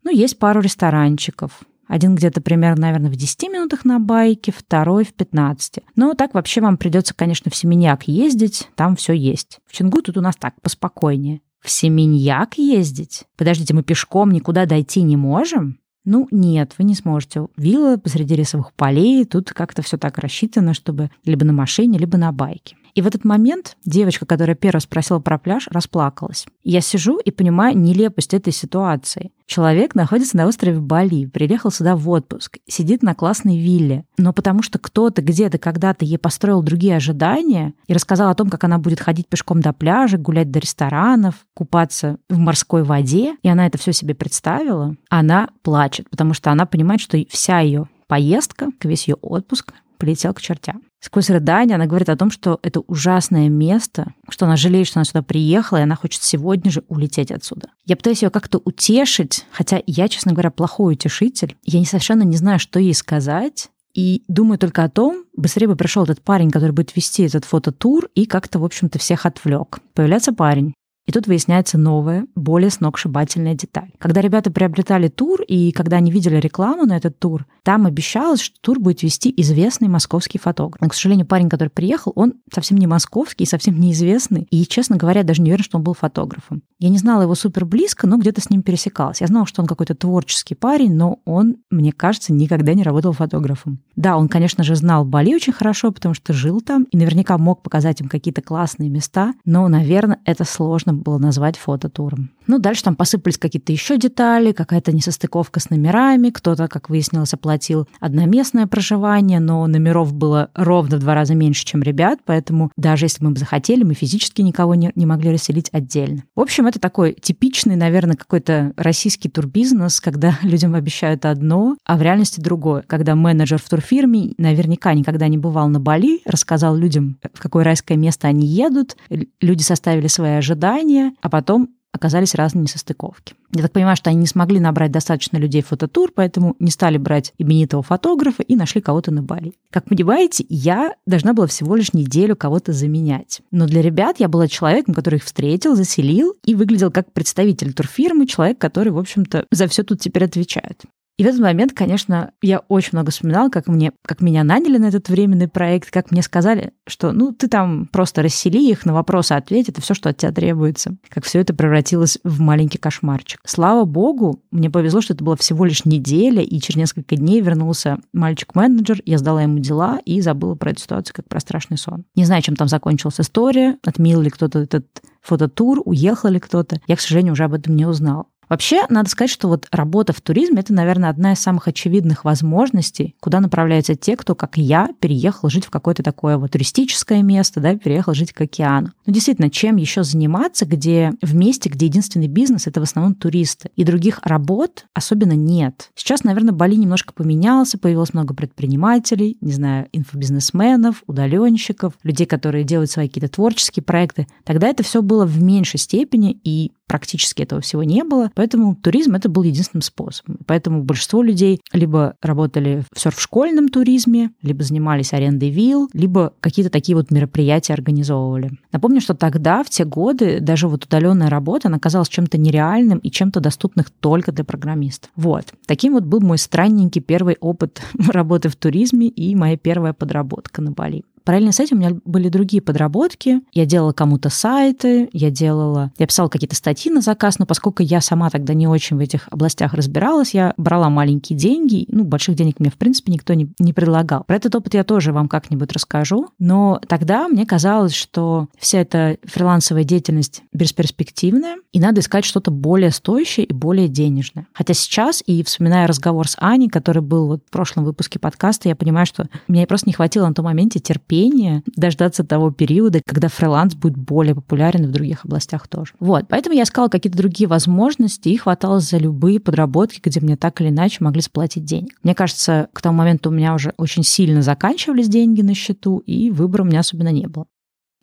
Ну, есть пару ресторанчиков. Один где-то примерно, наверное, в 10 минутах на байке, второй в 15. Но так вообще вам придется, конечно, в Семеняк ездить, там все есть. В Чингу тут у нас так, поспокойнее. В Семеньяк ездить? Подождите, мы пешком никуда дойти не можем? Ну, нет, вы не сможете. Вилла посреди рисовых полей, тут как-то все так рассчитано, чтобы либо на машине, либо на байке. И в этот момент девочка, которая первая спросила про пляж, расплакалась. Я сижу и понимаю нелепость этой ситуации. Человек находится на острове Бали, приехал сюда в отпуск, сидит на классной вилле, но потому что кто-то где-то когда-то ей построил другие ожидания и рассказал о том, как она будет ходить пешком до пляжа, гулять до ресторанов, купаться в морской воде, и она это все себе представила, она плачет, потому что она понимает, что вся ее поездка, весь ее отпуск полетел к чертям. Сквозь рыдание она говорит о том, что это ужасное место, что она жалеет, что она сюда приехала, и она хочет сегодня же улететь отсюда. Я пытаюсь ее как-то утешить, хотя я, честно говоря, плохой утешитель. Я не совершенно не знаю, что ей сказать. И думаю только о том, быстрее бы пришел этот парень, который будет вести этот фототур и как-то, в общем-то, всех отвлек. Появляется парень, и тут выясняется новая, более сногсшибательная деталь. Когда ребята приобретали тур, и когда они видели рекламу на этот тур, там обещалось, что тур будет вести известный московский фотограф. Но, к сожалению, парень, который приехал, он совсем не московский, совсем неизвестный. И, честно говоря, даже не уверен, что он был фотографом. Я не знала его супер близко, но где-то с ним пересекалась. Я знала, что он какой-то творческий парень, но он, мне кажется, никогда не работал фотографом. Да, он, конечно же, знал Бали очень хорошо, потому что жил там и наверняка мог показать им какие-то классные места, но, наверное, это сложно можно было назвать фототуром. Ну, дальше там посыпались какие-то еще детали, какая-то несостыковка с номерами, кто-то, как выяснилось, оплатил одноместное проживание, но номеров было ровно в два раза меньше, чем ребят, поэтому даже если мы бы захотели, мы физически никого не, не могли расселить отдельно. В общем, это такой типичный, наверное, какой-то российский турбизнес, когда людям обещают одно, а в реальности другое. Когда менеджер в турфирме наверняка никогда не бывал на Бали, рассказал людям, в какое райское место они едут, люди составили свои ожидания, а потом оказались разные несостыковки. Я так понимаю, что они не смогли набрать достаточно людей в фототур, поэтому не стали брать именитого фотографа и нашли кого-то на Бали. Как понимаете, я должна была всего лишь неделю кого-то заменять. Но для ребят я была человеком, который их встретил, заселил и выглядел как представитель турфирмы, человек, который, в общем-то, за все тут теперь отвечает. И в этот момент, конечно, я очень много вспоминала, как, мне, как меня наняли на этот временный проект, как мне сказали, что ну ты там просто рассели их, на вопросы ответь, это все, что от тебя требуется. Как все это превратилось в маленький кошмарчик. Слава богу, мне повезло, что это была всего лишь неделя, и через несколько дней вернулся мальчик-менеджер, я сдала ему дела и забыла про эту ситуацию как про страшный сон. Не знаю, чем там закончилась история, отменил ли кто-то этот фототур, уехал ли кто-то. Я, к сожалению, уже об этом не узнал. Вообще, надо сказать, что вот работа в туризме – это, наверное, одна из самых очевидных возможностей, куда направляются те, кто, как я, переехал жить в какое-то такое вот туристическое место, да, переехал жить к океану. Ну, действительно, чем еще заниматься, где в месте, где единственный бизнес – это в основном туристы, и других работ особенно нет. Сейчас, наверное, Бали немножко поменялся, появилось много предпринимателей, не знаю, инфобизнесменов, удаленщиков, людей, которые делают свои какие-то творческие проекты. Тогда это все было в меньшей степени, и практически этого всего не было, поэтому туризм это был единственным способом. Поэтому большинство людей либо работали в серф-школьном туризме, либо занимались арендой вилл, либо какие-то такие вот мероприятия организовывали. Напомню, что тогда, в те годы, даже вот удаленная работа, она казалась чем-то нереальным и чем-то доступных только для программистов. Вот. Таким вот был мой странненький первый опыт работы в туризме и моя первая подработка на Бали. Параллельно с этим у меня были другие подработки. Я делала кому-то сайты, я делала... Я писала какие-то статьи на заказ, но поскольку я сама тогда не очень в этих областях разбиралась, я брала маленькие деньги. Ну, больших денег мне, в принципе, никто не, не предлагал. Про этот опыт я тоже вам как-нибудь расскажу. Но тогда мне казалось, что вся эта фрилансовая деятельность бесперспективная, и надо искать что-то более стоящее и более денежное. Хотя сейчас, и вспоминая разговор с Аней, который был вот в прошлом выпуске подкаста, я понимаю, что мне просто не хватило на том моменте терпения терпение дождаться того периода, когда фриланс будет более популярен в других областях тоже. Вот, поэтому я искала какие-то другие возможности и хваталась за любые подработки, где мне так или иначе могли сплатить денег. Мне кажется, к тому моменту у меня уже очень сильно заканчивались деньги на счету, и выбора у меня особенно не было.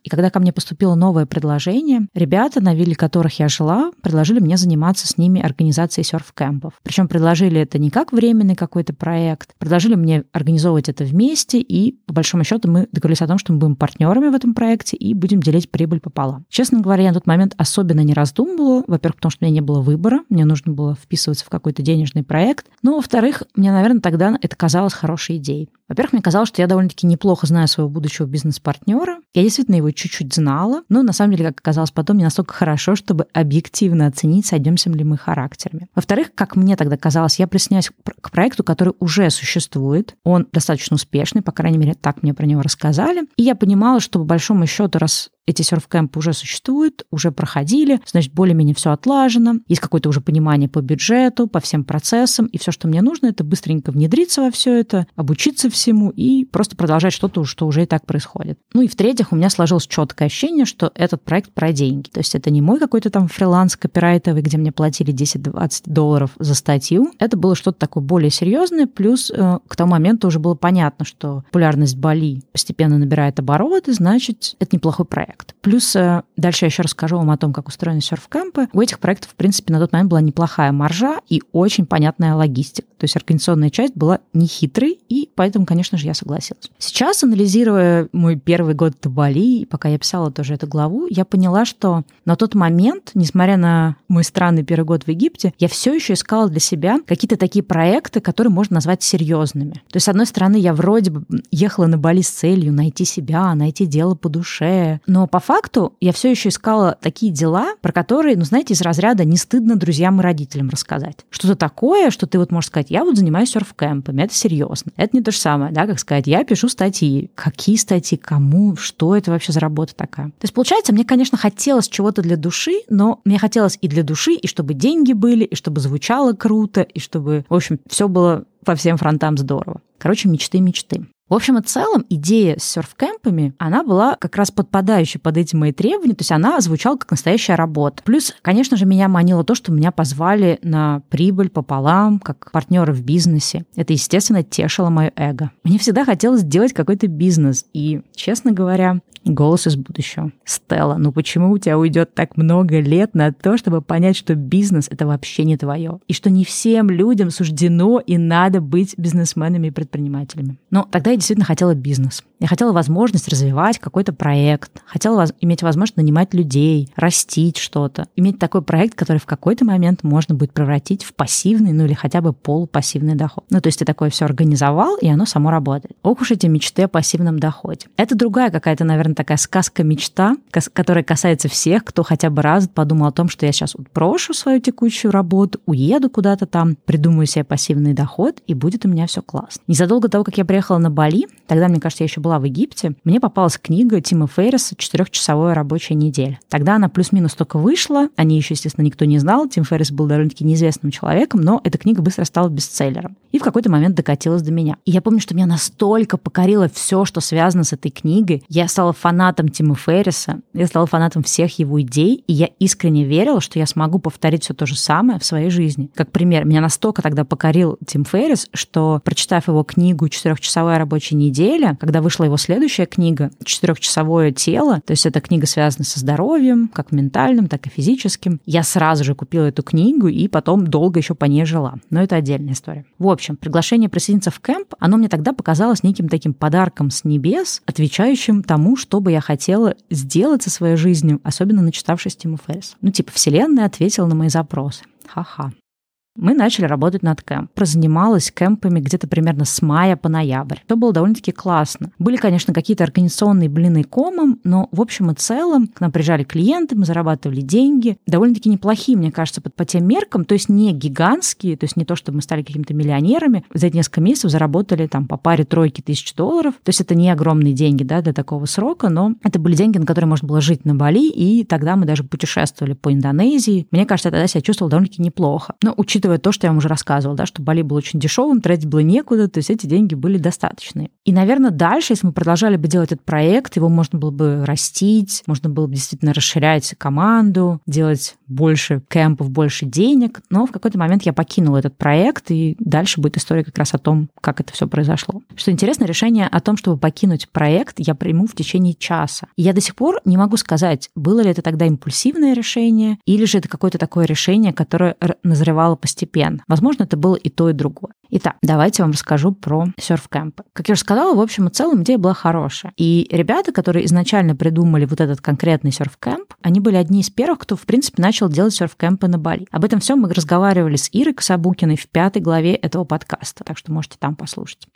И когда ко мне поступило новое предложение, ребята, на вилле которых я жила, предложили мне заниматься с ними организацией серф-кемпов. Причем предложили это не как временный какой-то проект, предложили мне организовывать это вместе, и по большому счету мы договорились о том, что мы будем партнерами в этом проекте и будем делить прибыль пополам. Честно говоря, я на тот момент особенно не раздумывала. Во-первых, потому что у меня не было выбора, мне нужно было вписываться в какой-то денежный проект. Ну, во-вторых, мне, наверное, тогда это казалось хорошей идеей. Во-первых, мне казалось, что я довольно-таки неплохо знаю своего будущего бизнес-партнера. Я действительно его чуть-чуть знала, но на самом деле, как оказалось потом, не настолько хорошо, чтобы объективно оценить, сойдемся ли мы характерами. Во-вторых, как мне тогда казалось, я присоединяюсь к проекту, который уже существует. Он достаточно успешный, по крайней мере, так мне про него рассказали. И я понимала, что по большому счету, раз эти серф-кемпы уже существуют, уже проходили, значит, более-менее все отлажено, есть какое-то уже понимание по бюджету, по всем процессам, и все, что мне нужно, это быстренько внедриться во все это, обучиться всему и просто продолжать что-то, что уже и так происходит. Ну и в-третьих, у меня сложилось четкое ощущение, что этот проект про деньги. То есть это не мой какой-то там фриланс копирайтовый, где мне платили 10-20 долларов за статью. Это было что-то такое более серьезное, плюс э, к тому моменту уже было понятно, что популярность Бали постепенно набирает обороты, значит, это неплохой проект проект. Плюс э, дальше я еще расскажу вам о том, как устроены серф-кемпы. У этих проектов, в принципе, на тот момент была неплохая маржа и очень понятная логистика. То есть организационная часть была нехитрой, и поэтому, конечно же, я согласилась. Сейчас, анализируя мой первый год в Бали, пока я писала тоже эту главу, я поняла, что на тот момент, несмотря на мой странный первый год в Египте, я все еще искала для себя какие-то такие проекты, которые можно назвать серьезными. То есть, с одной стороны, я вроде бы ехала на Бали с целью найти себя, найти дело по душе, но по факту я все еще искала такие дела, про которые, ну, знаете, из разряда не стыдно друзьям и родителям рассказать. Что-то такое, что ты вот можешь сказать, я вот занимаюсь серф-кемпами, это серьезно. Это не то же самое, да, как сказать, я пишу статьи. Какие статьи, кому, что это вообще за работа такая? То есть, получается, мне, конечно, хотелось чего-то для души, но мне хотелось и для души, и чтобы деньги были, и чтобы звучало круто, и чтобы, в общем, все было по всем фронтам здорово. Короче, мечты-мечты. В общем и целом, идея с серф-кемпами, она была как раз подпадающей под эти мои требования, то есть она звучала как настоящая работа. Плюс, конечно же, меня манило то, что меня позвали на прибыль пополам, как партнера в бизнесе. Это, естественно, тешило мое эго. Мне всегда хотелось сделать какой-то бизнес. И, честно говоря, голос из будущего. Стелла, ну почему у тебя уйдет так много лет на то, чтобы понять, что бизнес — это вообще не твое? И что не всем людям суждено и надо быть бизнесменами и предпринимателями. Но тогда действительно хотела бизнес. Я хотела возможность развивать какой-то проект, хотела иметь возможность нанимать людей, растить что-то, иметь такой проект, который в какой-то момент можно будет превратить в пассивный, ну или хотя бы полупассивный доход. Ну, то есть ты такое все организовал, и оно само работает. Ох уж эти мечты о пассивном доходе. Это другая какая-то, наверное, такая сказка-мечта, которая касается всех, кто хотя бы раз подумал о том, что я сейчас брошу свою текущую работу, уеду куда-то там, придумаю себе пассивный доход, и будет у меня все классно. Незадолго до того, как я приехала на Бали, тогда, мне кажется, я еще была в Египте, мне попалась книга Тима Ферриса «Четырехчасовая рабочая неделя». Тогда она плюс-минус только вышла, о ней еще, естественно, никто не знал, Тим Феррис был довольно-таки неизвестным человеком, но эта книга быстро стала бестселлером. И в какой-то момент докатилась до меня. И я помню, что меня настолько покорило все, что связано с этой книгой. Я стала фанатом Тима Ферриса, я стала фанатом всех его идей, и я искренне верила, что я смогу повторить все то же самое в своей жизни. Как пример, меня настолько тогда покорил Тим Феррис, что, прочитав его книгу «Четырехчасовая рабочая неделе, когда вышла его следующая книга «Четырехчасовое тело», то есть эта книга связана со здоровьем, как ментальным, так и физическим, я сразу же купила эту книгу и потом долго еще по ней жила. Но это отдельная история. В общем, приглашение присоединиться в кемп, оно мне тогда показалось неким таким подарком с небес, отвечающим тому, что бы я хотела сделать со своей жизнью, особенно начитавшись Тима Ферриса. Ну, типа, Вселенная ответила на мои запросы. Ха-ха мы начали работать над кэмп. Прозанималась кемпами где-то примерно с мая по ноябрь. Это было довольно-таки классно. Были, конечно, какие-то организационные блины комом, но в общем и целом к нам приезжали клиенты, мы зарабатывали деньги. Довольно-таки неплохие, мне кажется, по, по тем меркам, то есть не гигантские, то есть не то, чтобы мы стали какими-то миллионерами. За эти несколько месяцев заработали там по паре тройки тысяч долларов. То есть это не огромные деньги да, для такого срока, но это были деньги, на которые можно было жить на Бали, и тогда мы даже путешествовали по Индонезии. Мне кажется, я тогда себя чувствовала довольно-таки неплохо. Но учитывая учитывая то, что я вам уже рассказывала, да, что Бали был очень дешевым, тратить было некуда, то есть эти деньги были достаточные. И, наверное, дальше, если мы продолжали бы делать этот проект, его можно было бы растить, можно было бы действительно расширять команду, делать больше кемпов, больше денег, но в какой-то момент я покинула этот проект, и дальше будет история как раз о том, как это все произошло. Что интересно, решение о том, чтобы покинуть проект, я приму в течение часа. И я до сих пор не могу сказать, было ли это тогда импульсивное решение, или же это какое-то такое решение, которое назревало постепенно. Возможно, это было и то, и другое. Итак, давайте я вам расскажу про серф-кэмпы. Как я уже сказала, в общем и целом идея была хорошая. И ребята, которые изначально придумали вот этот конкретный серф-кэмп, они были одни из первых, кто, в принципе, начал делать серф-кэмпы на Бали. Об этом всем мы разговаривали с Ирой Кособукиной в пятой главе этого подкаста, так что можете там послушать.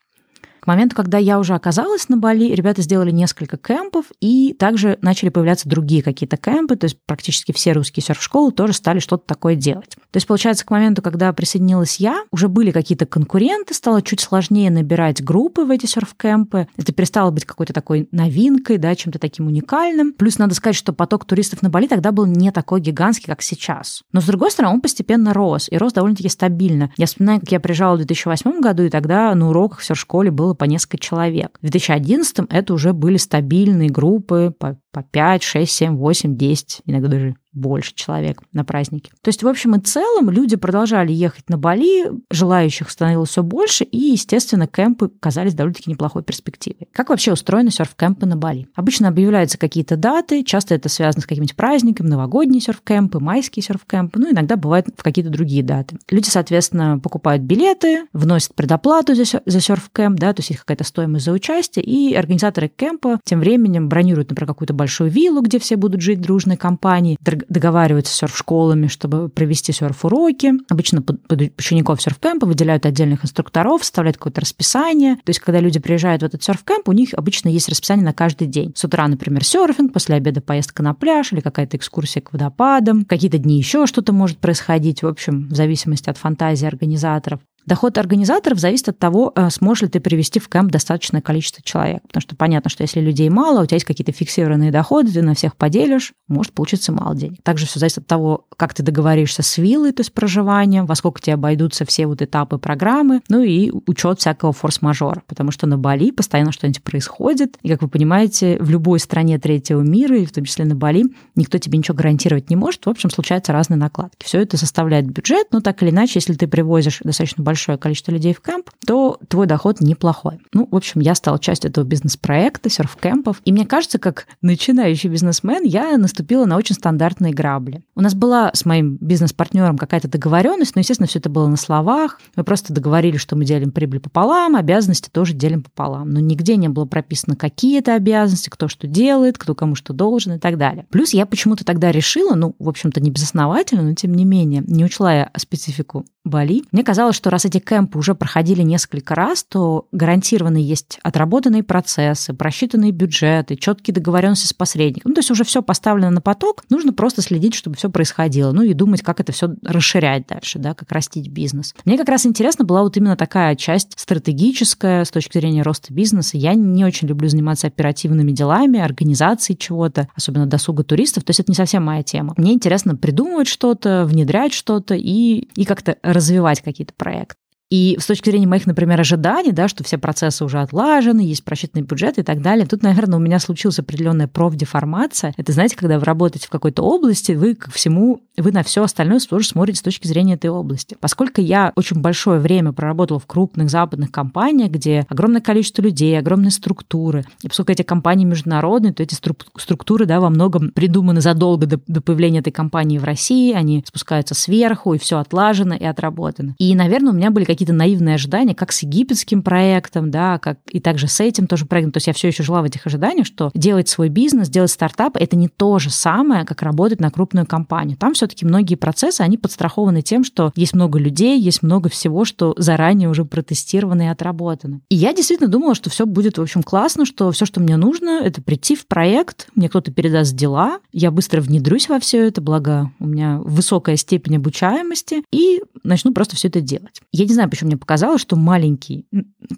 К моменту, когда я уже оказалась на Бали, ребята сделали несколько кемпов, и также начали появляться другие какие-то кемпы, то есть практически все русские серф-школы тоже стали что-то такое делать. То есть, получается, к моменту, когда присоединилась я, уже были какие-то конкуренты, стало чуть сложнее набирать группы в эти серф-кемпы. Это перестало быть какой-то такой новинкой, да, чем-то таким уникальным. Плюс надо сказать, что поток туристов на Бали тогда был не такой гигантский, как сейчас. Но, с другой стороны, он постепенно рос, и рос довольно-таки стабильно. Я вспоминаю, как я приезжала в 2008 году, и тогда на уроках в серф-школе было было по несколько человек. В 2011 это уже были стабильные группы по, по 5, 6, 7, 8, 10, иногда даже больше человек на празднике. То есть, в общем и целом, люди продолжали ехать на Бали, желающих становилось все больше, и, естественно, кемпы казались довольно-таки неплохой перспективой. Как вообще устроены серф-кемпы на Бали? Обычно объявляются какие-то даты, часто это связано с какими-то праздниками, новогодние серф-кемпы, майские серф-кемпы, ну, иногда бывает в какие-то другие даты. Люди, соответственно, покупают билеты, вносят предоплату за, за серф-кемп, да, то есть есть какая-то стоимость за участие, и организаторы кемпа тем временем бронируют, например, какую-то большую виллу, где все будут жить дружной компанией, договариваются с серф-школами, чтобы провести серф-уроки. Обычно под, учеников серф-кемпа выделяют отдельных инструкторов, составляют какое-то расписание. То есть, когда люди приезжают в этот серф-кемп, у них обычно есть расписание на каждый день. С утра, например, серфинг, после обеда поездка на пляж или какая-то экскурсия к водопадам. Какие-то дни еще что-то может происходить, в общем, в зависимости от фантазии организаторов. Доход организаторов зависит от того, э, сможешь ли ты привести в кемп достаточное количество человек. Потому что понятно, что если людей мало, у тебя есть какие-то фиксированные доходы, ты на всех поделишь, может получиться мало денег. Также все зависит от того, как ты договоришься с виллой, то есть проживанием, во сколько тебе обойдутся все вот этапы программы, ну и учет всякого форс-мажора. Потому что на Бали постоянно что-нибудь происходит. И, как вы понимаете, в любой стране третьего мира, и в том числе на Бали, никто тебе ничего гарантировать не может. В общем, случаются разные накладки. Все это составляет бюджет, но так или иначе, если ты привозишь достаточно большой большое количество людей в кемп, то твой доход неплохой. Ну, в общем, я стала частью этого бизнес-проекта, серф-кемпов. И мне кажется, как начинающий бизнесмен, я наступила на очень стандартные грабли. У нас была с моим бизнес-партнером какая-то договоренность, но, естественно, все это было на словах. Мы просто договорились, что мы делим прибыль пополам, обязанности тоже делим пополам. Но нигде не было прописано, какие это обязанности, кто что делает, кто кому что должен и так далее. Плюс я почему-то тогда решила, ну, в общем-то, не безосновательно, но тем не менее, не учла я специфику Бали. Мне казалось, что раз эти кемпы уже проходили несколько раз, то гарантированно есть отработанные процессы, просчитанные бюджеты, четкие договоренности с посредником. Ну, то есть уже все поставлено на поток, нужно просто следить, чтобы все происходило, ну и думать, как это все расширять дальше, да, как растить бизнес. Мне как раз интересно была вот именно такая часть стратегическая с точки зрения роста бизнеса. Я не очень люблю заниматься оперативными делами, организацией чего-то, особенно досуга туристов, то есть это не совсем моя тема. Мне интересно придумывать что-то, внедрять что-то и, и как-то развивать какие-то проекты. И с точки зрения моих, например, ожиданий, да, что все процессы уже отлажены, есть просчитанный бюджет и так далее, тут, наверное, у меня случилась определенная профдеформация. Это, знаете, когда вы работаете в какой-то области, вы ко всему, вы на все остальное тоже смотрите с точки зрения этой области. Поскольку я очень большое время проработала в крупных западных компаниях, где огромное количество людей, огромные структуры, и поскольку эти компании международные, то эти структуры, да, во многом придуманы задолго до, до появления этой компании в России, они спускаются сверху, и все отлажено и отработано. И, наверное, у меня были какие-то наивные ожидания, как с египетским проектом, да, как и также с этим тоже проектом. То есть я все еще жила в этих ожиданиях, что делать свой бизнес, делать стартап, это не то же самое, как работать на крупную компанию. Там все-таки многие процессы, они подстрахованы тем, что есть много людей, есть много всего, что заранее уже протестировано и отработано. И я действительно думала, что все будет, в общем, классно, что все, что мне нужно, это прийти в проект, мне кто-то передаст дела, я быстро внедрюсь во все это, благо у меня высокая степень обучаемости, и начну просто все это делать. Я не знаю, знаю, почему мне показалось, что маленький,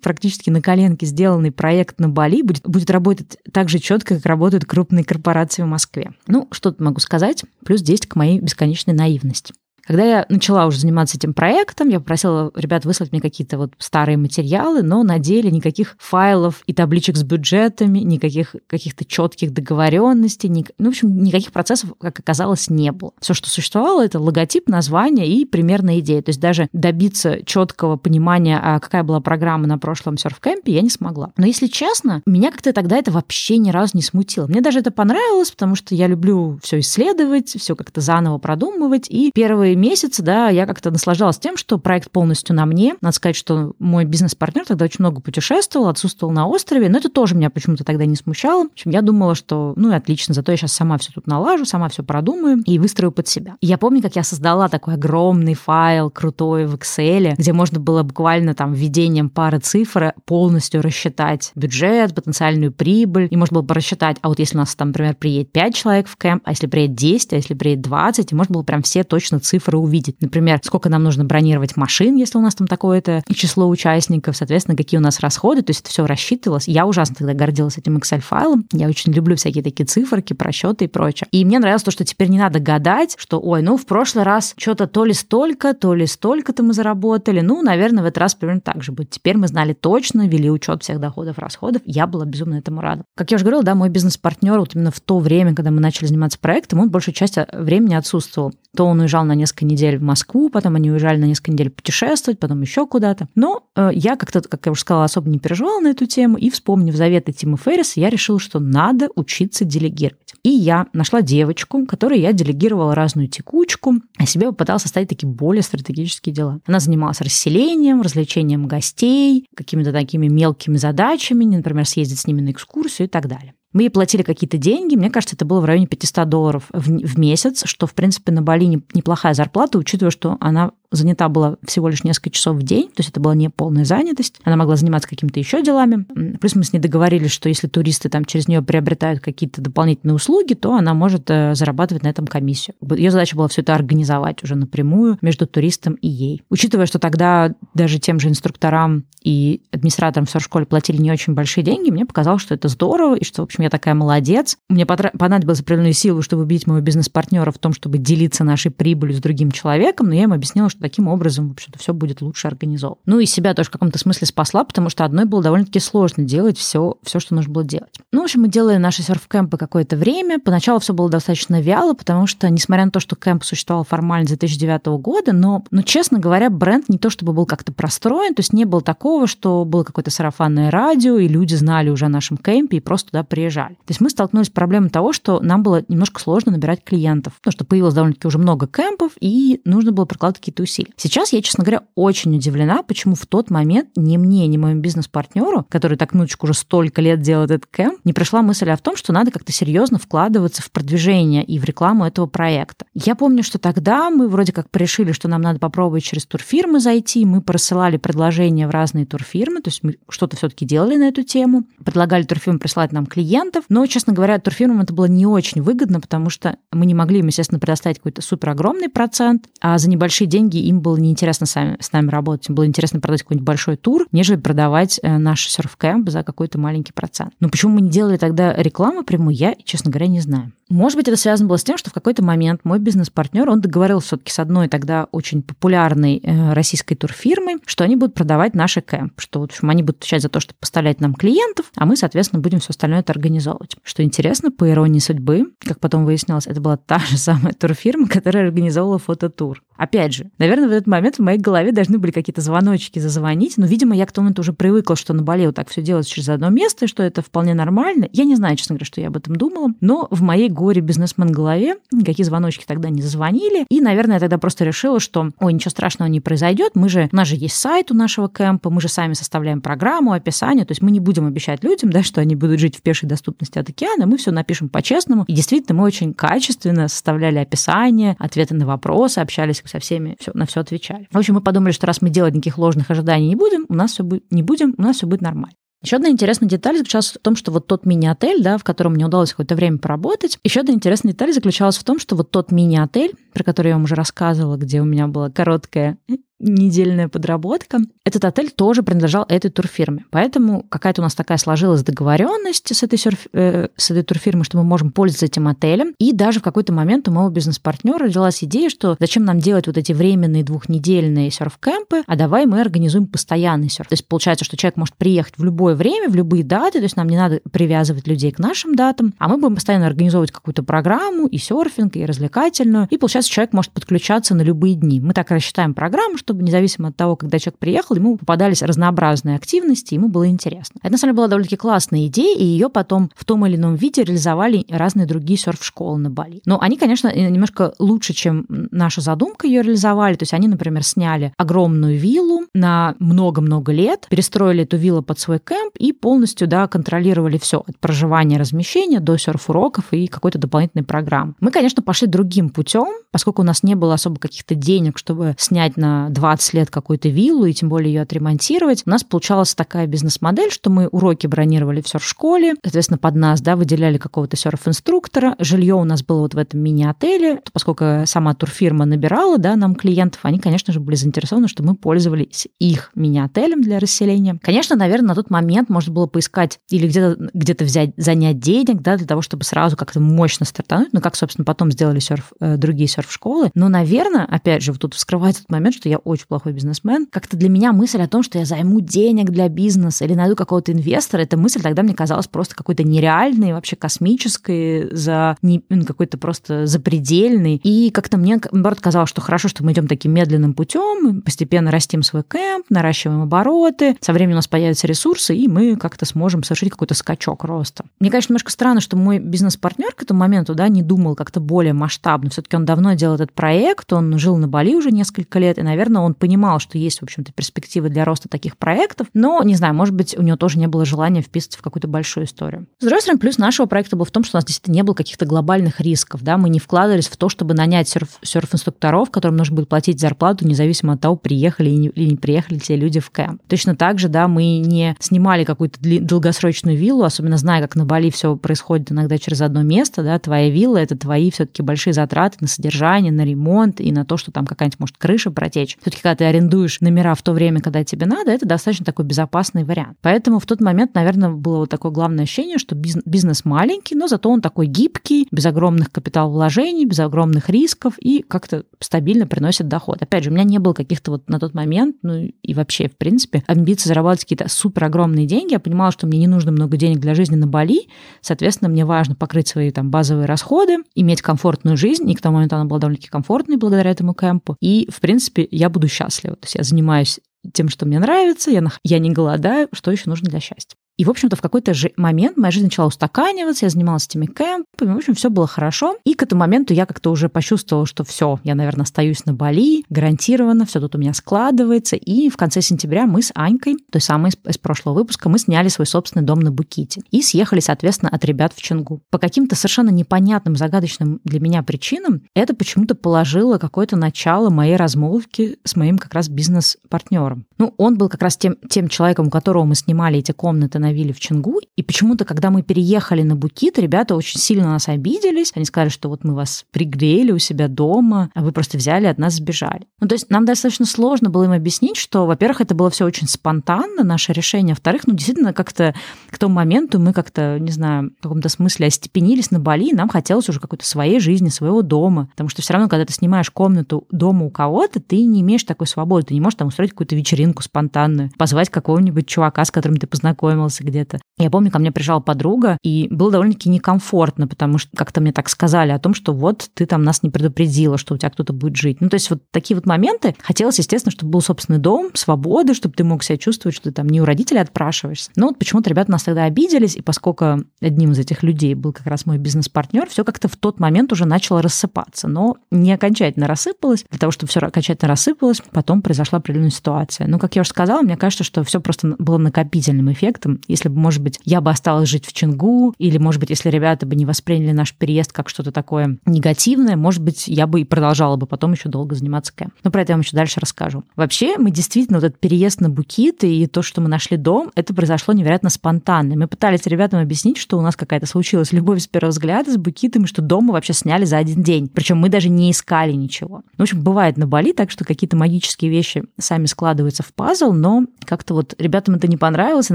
практически на коленке сделанный проект на Бали будет, будет работать так же четко, как работают крупные корпорации в Москве. Ну, что тут могу сказать? Плюс 10 к моей бесконечной наивности. Когда я начала уже заниматься этим проектом, я попросила ребят выслать мне какие-то вот старые материалы, но на деле никаких файлов и табличек с бюджетами, никаких каких-то четких договоренностей, ни, ну, в общем, никаких процессов, как оказалось, не было. Все, что существовало, это логотип, название и примерная идея. То есть даже добиться четкого понимания, а какая была программа на прошлом серфкэмпе, я не смогла. Но если честно, меня как-то тогда это вообще ни разу не смутило. Мне даже это понравилось, потому что я люблю все исследовать, все как-то заново продумывать. И первые месяцы, да, я как-то наслаждалась тем, что проект полностью на мне. Надо сказать, что мой бизнес-партнер тогда очень много путешествовал, отсутствовал на острове, но это тоже меня почему-то тогда не смущало. В общем, я думала, что, ну, отлично, зато я сейчас сама все тут налажу, сама все продумаю и выстрою под себя. И я помню, как я создала такой огромный файл крутой в Excel, где можно было буквально там введением пары цифр полностью рассчитать бюджет, потенциальную прибыль, и можно было бы а вот если у нас там, например, приедет 5 человек в кемп, а если приедет 10, а если приедет 20, и можно было прям все точно цифры увидеть. Например, сколько нам нужно бронировать машин, если у нас там такое-то число участников, соответственно, какие у нас расходы, то есть это все рассчитывалось. Я ужасно тогда гордилась этим Excel-файлом. Я очень люблю всякие такие циферки, просчеты и прочее. И мне нравилось то, что теперь не надо гадать, что, ой, ну, в прошлый раз что-то то ли столько, то ли столько-то мы заработали. Ну, наверное, в этот раз примерно так же будет. Теперь мы знали точно, вели учет всех доходов, расходов. Я была безумно этому рада. Как я уже говорила, да, мой бизнес-партнер вот именно в то время, когда мы начали заниматься проектом, он большую часть времени отсутствовал. То он уезжал на несколько недель в Москву, потом они уезжали на несколько недель путешествовать, потом еще куда-то. Но э, я как-то, как я уже сказала, особо не переживала на эту тему, и, вспомнив заветы Тима Ферриса, я решила, что надо учиться делегировать. И я нашла девочку, которой я делегировала разную текучку, а себе попыталась составить такие более стратегические дела. Она занималась расселением, развлечением гостей, какими-то такими мелкими задачами, например, съездить с ними на экскурсию и так далее. Мы ей платили какие-то деньги, мне кажется, это было в районе 500 долларов в, в месяц, что, в принципе, на Бали неплохая зарплата, учитывая, что она занята была всего лишь несколько часов в день, то есть это была не полная занятость. Она могла заниматься какими-то еще делами. Плюс мы с ней договорились, что если туристы там через нее приобретают какие-то дополнительные услуги, то она может э, зарабатывать на этом комиссию. Ее задача была все это организовать уже напрямую между туристом и ей. Учитывая, что тогда даже тем же инструкторам и администраторам в школе платили не очень большие деньги, мне показалось, что это здорово, и что, в общем, я такая молодец. Мне понадобилось определенную силу, чтобы убедить моего бизнес-партнера в том, чтобы делиться нашей прибылью с другим человеком, но я ему объяснила, что таким образом, в общем-то, все будет лучше организовано. Ну и себя тоже в каком-то смысле спасла, потому что одной было довольно-таки сложно делать все, все, что нужно было делать. Ну, в общем, мы делали наши серф-кемпы какое-то время. Поначалу все было достаточно вяло, потому что, несмотря на то, что кемп существовал формально с 2009 года, но, ну, честно говоря, бренд не то чтобы был как-то простроен, то есть не было такого, что было какое-то сарафанное радио, и люди знали уже о нашем кемпе и просто туда приезжали. То есть мы столкнулись с проблемой того, что нам было немножко сложно набирать клиентов, потому что появилось довольно-таки уже много кемпов, и нужно было прокладывать какие-то усилия. Сейчас я, честно говоря, очень удивлена, почему в тот момент ни мне, ни моему бизнес-партнеру, который так минуточку уже столько лет делает этот кемп, не пришла мысль о том, что надо как-то серьезно вкладываться в продвижение и в рекламу этого проекта. Я помню, что тогда мы вроде как решили, что нам надо попробовать через турфирмы зайти, мы присылали предложения в разные турфирмы, то есть мы что-то все-таки делали на эту тему, предлагали турфирмам присылать нам клиентов, но, честно говоря, турфирмам это было не очень выгодно, потому что мы не могли им, естественно, предоставить какой-то супер огромный процент, а за небольшие деньги им было неинтересно сами, с нами работать. Им было интересно продать какой-нибудь большой тур, нежели продавать э, наш серф-кэмп за какой-то маленький процент. Но почему мы не делали тогда рекламу прямую, я, честно говоря, не знаю. Может быть, это связано было с тем, что в какой-то момент мой бизнес-партнер, он договорился все-таки с одной тогда очень популярной э, российской турфирмой, что они будут продавать наши кэмп, что в общем, они будут отвечать за то, чтобы поставлять нам клиентов, а мы, соответственно, будем все остальное это организовывать. Что интересно, по иронии судьбы, как потом выяснилось, это была та же самая турфирма, которая организовала фототур. Опять же, наверное, в этот момент в моей голове должны были какие-то звоночки зазвонить, но, видимо, я к тому моменту уже привыкла, что на Бали вот так все делать через одно место, и что это вполне нормально. Я не знаю, честно говоря, что я об этом думала, но в моей горе-бизнесмен голове никакие звоночки тогда не зазвонили, и, наверное, я тогда просто решила, что, ой, ничего страшного не произойдет, мы же, у нас же есть сайт у нашего кемпа, мы же сами составляем программу, описание, то есть мы не будем обещать людям, да, что они будут жить в пешей доступности от океана, мы все напишем по-честному, и действительно мы очень качественно составляли описание, ответы на вопросы, общались со всеми, все, на все отвечали. В общем, мы подумали, что раз мы делать никаких ложных ожиданий не будем, у нас все будет, не будем, у нас все будет нормально. Еще одна интересная деталь заключалась в том, что вот тот мини-отель, да, в котором мне удалось какое-то время поработать, еще одна интересная деталь заключалась в том, что вот тот мини-отель, про который я вам уже рассказывала, где у меня была короткая недельная подработка. Этот отель тоже принадлежал этой турфирме. Поэтому какая-то у нас такая сложилась договоренность с этой, серф, э, с этой турфирмой, что мы можем пользоваться этим отелем. И даже в какой-то момент у моего бизнес-партнера родилась идея, что зачем нам делать вот эти временные двухнедельные серф-кемпы, а давай мы организуем постоянный серф. То есть получается, что человек может приехать в любое время, в любые даты, то есть нам не надо привязывать людей к нашим датам, а мы будем постоянно организовывать какую-то программу и серфинг, и развлекательную. И получается, человек может подключаться на любые дни. Мы так рассчитаем программу, чтобы независимо от того, когда человек приехал, ему попадались разнообразные активности, ему было интересно. Это, на самом деле, была довольно-таки классная идея, и ее потом в том или ином виде реализовали разные другие серф-школы на Бали. Но они, конечно, немножко лучше, чем наша задумка ее реализовали. То есть они, например, сняли огромную виллу на много-много лет, перестроили эту виллу под свой кемп и полностью, да, контролировали все от проживания, размещения до серф-уроков и какой-то дополнительной программы. Мы, конечно, пошли другим путем, поскольку у нас не было особо каких-то денег, чтобы снять на 20 лет какую-то виллу и тем более ее отремонтировать, у нас получалась такая бизнес-модель, что мы уроки бронировали все в школе, соответственно, под нас, да, выделяли какого-то серф-инструктора, жилье у нас было вот в этом мини-отеле, поскольку сама турфирма набирала, да, нам клиентов, они, конечно же, были заинтересованы, что мы пользовались их мини-отелем для расселения. Конечно, наверное, на тот момент можно было поискать или где-то где взять, занять денег, да, для того, чтобы сразу как-то мощно стартануть, ну, как, собственно, потом сделали серф, э, другие серф-школы. Но, наверное, опять же, вот тут вскрывается тот момент, что я очень плохой бизнесмен. Как-то для меня мысль о том, что я займу денег для бизнеса или найду какого-то инвестора, эта мысль тогда мне казалась просто какой-то нереальной, вообще космической, за ну, какой-то просто запредельной. И как-то мне, наоборот, казалось, что хорошо, что мы идем таким медленным путем, постепенно растим свой кемп, наращиваем обороты, со временем у нас появятся ресурсы, и мы как-то сможем совершить какой-то скачок роста. Мне, конечно, немножко странно, что мой бизнес-партнер к этому моменту да, не думал как-то более масштабно. Все-таки он давно делал этот проект, он жил на Бали уже несколько лет, и, наверное, он понимал, что есть, в общем-то, перспективы для роста таких проектов, но, не знаю, может быть, у него тоже не было желания вписываться в какую-то большую историю. С другой стороны, плюс нашего проекта был в том, что у нас действительно не было каких-то глобальных рисков, да, мы не вкладывались в то, чтобы нанять серф- серф-инструкторов, которым нужно будет платить зарплату, независимо от того, приехали или не приехали те люди в кемп. Точно так же, да, мы не снимали какую-то долгосрочную виллу, особенно зная, как на Бали все происходит иногда через одно место, да, твоя вилла — это твои все-таки большие затраты на содержание, на ремонт и на то, что там какая-нибудь может крыша протечь. Все-таки, когда ты арендуешь номера в то время, когда тебе надо, это достаточно такой безопасный вариант. Поэтому в тот момент, наверное, было вот такое главное ощущение, что бизнес маленький, но зато он такой гибкий, без огромных капиталовложений, без огромных рисков и как-то стабильно приносит доход. Опять же, у меня не было каких-то вот на тот момент, ну и вообще, в принципе, амбиций зарабатывать какие-то супер огромные деньги. Я понимала, что мне не нужно много денег для жизни на Бали, соответственно, мне важно покрыть свои там базовые расходы, иметь комфортную жизнь, и к тому моменту она была довольно-таки комфортной благодаря этому кемпу. И, в принципе, я буду счастлива. То есть я занимаюсь тем, что мне нравится, я, я не голодаю, что еще нужно для счастья. И, в общем-то, в какой-то же момент моя жизнь начала устаканиваться, я занималась этими кемпами, в общем, все было хорошо. И к этому моменту я как-то уже почувствовала, что все, я, наверное, остаюсь на Бали, гарантированно, все тут у меня складывается. И в конце сентября мы с Анькой, той самой из, прошлого выпуска, мы сняли свой собственный дом на Буките и съехали, соответственно, от ребят в Чингу. По каким-то совершенно непонятным, загадочным для меня причинам это почему-то положило какое-то начало моей размолвки с моим как раз бизнес-партнером. Ну, он был как раз тем, тем человеком, у которого мы снимали эти комнаты на вилле в Чингу. И почему-то, когда мы переехали на Букит, ребята очень сильно нас обиделись. Они сказали, что вот мы вас пригрели у себя дома, а вы просто взяли от нас сбежали. Ну, то есть нам достаточно сложно было им объяснить, что, во-первых, это было все очень спонтанно, наше решение. Во-вторых, ну, действительно, как-то к тому моменту мы как-то, не знаю, в каком-то смысле остепенились на Бали, и нам хотелось уже какой-то своей жизни, своего дома. Потому что все равно, когда ты снимаешь комнату дома у кого-то, ты не имеешь такой свободы. Ты не можешь там устроить какую-то вечеринку вечеринку спонтанную, позвать какого-нибудь чувака, с которым ты познакомился где-то. Я помню, ко мне приезжала подруга, и было довольно-таки некомфортно, потому что как-то мне так сказали о том, что вот ты там нас не предупредила, что у тебя кто-то будет жить. Ну, то есть вот такие вот моменты. Хотелось, естественно, чтобы был собственный дом, свободы, чтобы ты мог себя чувствовать, что ты там не у родителей отпрашиваешься. Но вот почему-то ребята нас тогда обиделись, и поскольку одним из этих людей был как раз мой бизнес-партнер, все как-то в тот момент уже начало рассыпаться, но не окончательно рассыпалось. Для того, чтобы все окончательно рассыпалось, потом произошла определенная ситуация. Ну, как я уже сказала, мне кажется, что все просто было накопительным эффектом. Если бы, может быть, я бы осталась жить в Чингу, или, может быть, если ребята бы не восприняли наш переезд как что-то такое негативное, может быть, я бы и продолжала бы потом еще долго заниматься КЭМ. Но про это я вам еще дальше расскажу. Вообще, мы действительно, вот этот переезд на Букит и то, что мы нашли дом, это произошло невероятно спонтанно. Мы пытались ребятам объяснить, что у нас какая-то случилась любовь с первого взгляда с Букитом, и что дом мы вообще сняли за один день. Причем мы даже не искали ничего. Ну, в общем, бывает на Бали так, что какие-то магические вещи сами складываются в пазл, но как-то вот ребятам это не понравилось, и,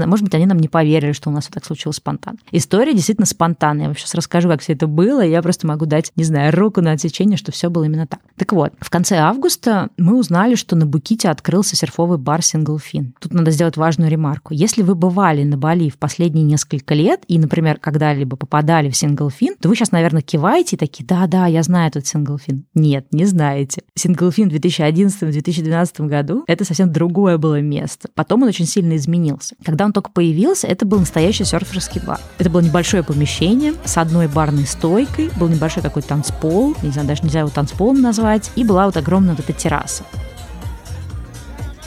может быть, они нам не поверили, что у нас вот так случилось спонтанно. История действительно спонтанная. Я вам сейчас расскажу, как все это было, и я просто могу дать, не знаю, руку на отсечение, что все было именно так. Так вот, в конце августа мы узнали, что на Буките открылся серфовый бар Fin. Тут надо сделать важную ремарку. Если вы бывали на Бали в последние несколько лет и, например, когда-либо попадали в Fin, то вы сейчас, наверное, киваете и такие, да-да, я знаю этот Fin. Нет, не знаете. Fin в 2011-2012 году — это совсем другое было место. Потом он очень сильно изменился. Когда он только появился, это был настоящий серферский бар. Это было небольшое помещение с одной барной стойкой, был небольшой такой танцпол, не знаю, даже нельзя его танцполом назвать, и была вот огромная вот эта терраса.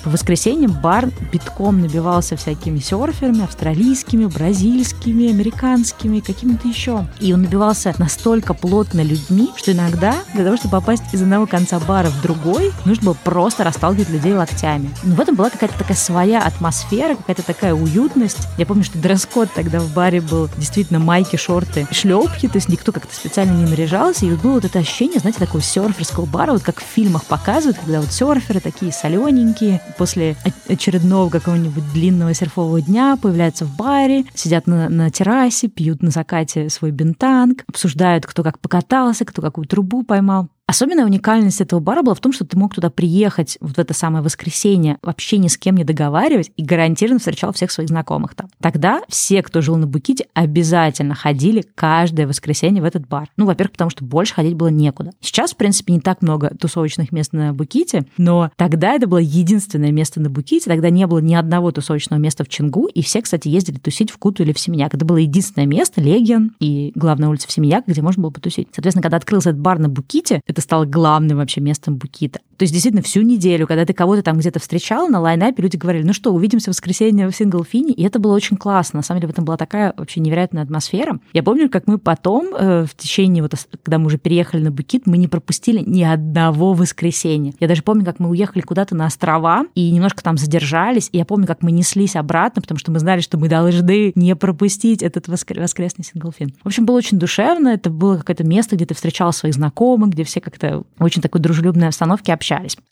По воскресеньям бар битком набивался всякими серферами, австралийскими, бразильскими, американскими, какими-то еще. И он набивался настолько плотно людьми, что иногда для того, чтобы попасть из одного конца бара в другой, нужно было просто расталкивать людей локтями. Но в этом была какая-то такая своя атмосфера, какая-то такая уютность. Я помню, что дресс-код тогда в баре был действительно майки, шорты, шлепки, то есть никто как-то специально не наряжался, и вот было вот это ощущение, знаете, такого серферского бара, вот как в фильмах показывают, когда вот серферы такие солененькие, после очередного какого-нибудь длинного серфового дня появляются в баре, сидят на, на террасе, пьют на закате свой бентанг, обсуждают, кто как покатался, кто какую трубу поймал. Особенная уникальность этого бара была в том, что ты мог туда приехать вот в это самое воскресенье, вообще ни с кем не договаривать и гарантированно встречал всех своих знакомых там. Тогда все, кто жил на Буките, обязательно ходили каждое воскресенье в этот бар. Ну, во-первых, потому что больше ходить было некуда. Сейчас, в принципе, не так много тусовочных мест на Буките, но тогда это было единственное место на Буките, тогда не было ни одного тусовочного места в Чингу, и все, кстати, ездили тусить в Куту или в Семеняк. Это было единственное место, Легион и главная улица в Семеняк, где можно было потусить. Соответственно, когда открылся этот бар на Буките, это стало главным вообще местом Букита. То есть действительно всю неделю, когда ты кого-то там где-то встречал на лайнапе, люди говорили, ну что, увидимся в воскресенье в Синглфине, и это было очень классно. На самом деле в этом была такая вообще невероятная атмосфера. Я помню, как мы потом, э, в течение, вот, когда мы уже переехали на Букит, мы не пропустили ни одного воскресенья. Я даже помню, как мы уехали куда-то на острова и немножко там задержались, и я помню, как мы неслись обратно, потому что мы знали, что мы должны не пропустить этот воскр... воскресный Синглфин. В общем, было очень душевно, это было какое-то место, где ты встречал своих знакомых, где все как-то очень такой дружелюбной обстановке общались.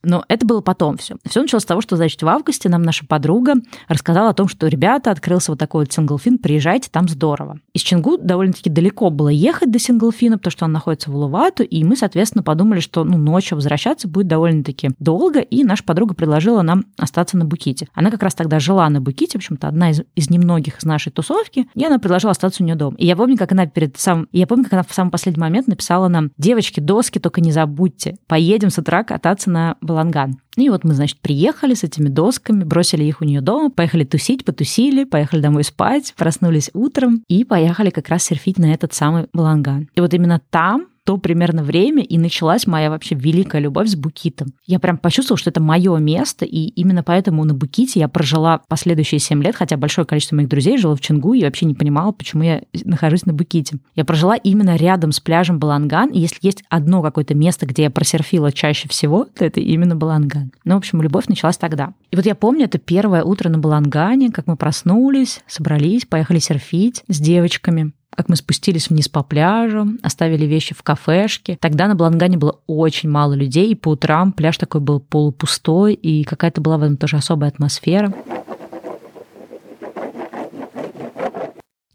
Но это было потом все. Все началось с того, что, значит, в августе нам наша подруга рассказала о том, что, ребята, открылся вот такой вот синглфин, приезжайте, там здорово. Из Чингу довольно-таки далеко было ехать до синглфина, потому что он находится в Улувату, и мы, соответственно, подумали, что ну, ночью возвращаться будет довольно-таки долго, и наша подруга предложила нам остаться на Буките. Она как раз тогда жила на Буките, в общем-то, одна из, из немногих из нашей тусовки, и она предложила остаться у нее дома. И я помню, как она перед сам, я помню, как она в самый последний момент написала нам, девочки, доски только не забудьте, поедем с утра кататься на Баланган. И вот мы, значит, приехали с этими досками, бросили их у нее дома, поехали тусить, потусили, поехали домой спать, проснулись утром и поехали как раз серфить на этот самый Баланган. И вот именно там то примерно время и началась моя вообще великая любовь с Букитом. Я прям почувствовала, что это мое место, и именно поэтому на Буките я прожила последующие 7 лет, хотя большое количество моих друзей жило в Чингу, и вообще не понимала, почему я нахожусь на Буките. Я прожила именно рядом с пляжем Баланган, и если есть одно какое-то место, где я просерфила чаще всего, то это именно Баланган. Ну, в общем, любовь началась тогда. И вот я помню, это первое утро на Балангане, как мы проснулись, собрались, поехали серфить с девочками как мы спустились вниз по пляжу, оставили вещи в кафешке. Тогда на Блангане было очень мало людей, и по утрам пляж такой был полупустой, и какая-то была в этом тоже особая атмосфера.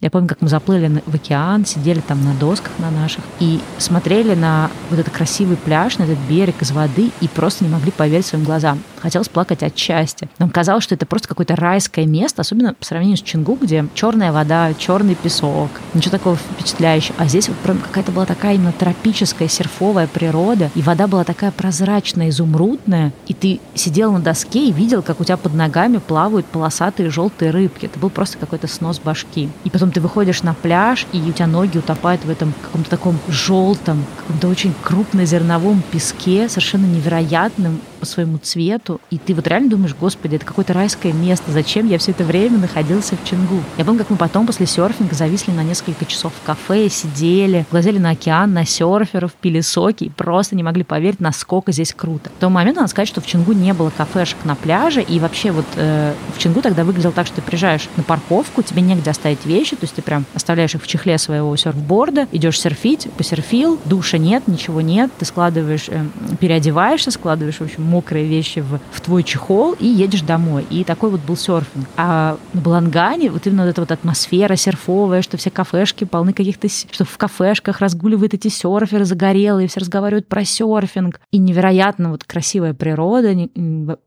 Я помню, как мы заплыли в океан, сидели там на досках на наших и смотрели на вот этот красивый пляж, на этот берег из воды и просто не могли поверить своим глазам. Хотелось плакать от счастья. Нам казалось, что это просто какое-то райское место, особенно по сравнению с Чингу, где черная вода, черный песок, ничего такого впечатляющего. А здесь вот прям какая-то была такая именно тропическая, серфовая природа, и вода была такая прозрачная, изумрудная, и ты сидел на доске и видел, как у тебя под ногами плавают полосатые желтые рыбки. Это был просто какой-то снос башки. И потом ты выходишь на пляж, и у тебя ноги утопают в этом каком-то таком желтом, каком-то очень крупнозерновом песке, совершенно невероятным, по своему цвету, и ты вот реально думаешь, господи, это какое-то райское место, зачем я все это время находился в Чингу? Я помню, как мы потом после серфинга зависли на несколько часов в кафе, сидели, глазели на океан, на серферов, пили соки и просто не могли поверить, насколько здесь круто. В тот момент надо сказать, что в Чингу не было кафешек на пляже, и вообще вот э, в Чингу тогда выглядело так, что ты приезжаешь на парковку, тебе негде оставить вещи, то есть ты прям оставляешь их в чехле своего серфборда, идешь серфить, посерфил, душа нет, ничего нет, ты складываешь, э, переодеваешься, складываешь, в общем, мокрые вещи в, в твой чехол и едешь домой. И такой вот был серфинг. А на Балангане вот именно вот эта вот атмосфера серфовая, что все кафешки полны каких-то, что в кафешках разгуливают эти серферы загорелые, все разговаривают про серфинг. И невероятно вот красивая природа,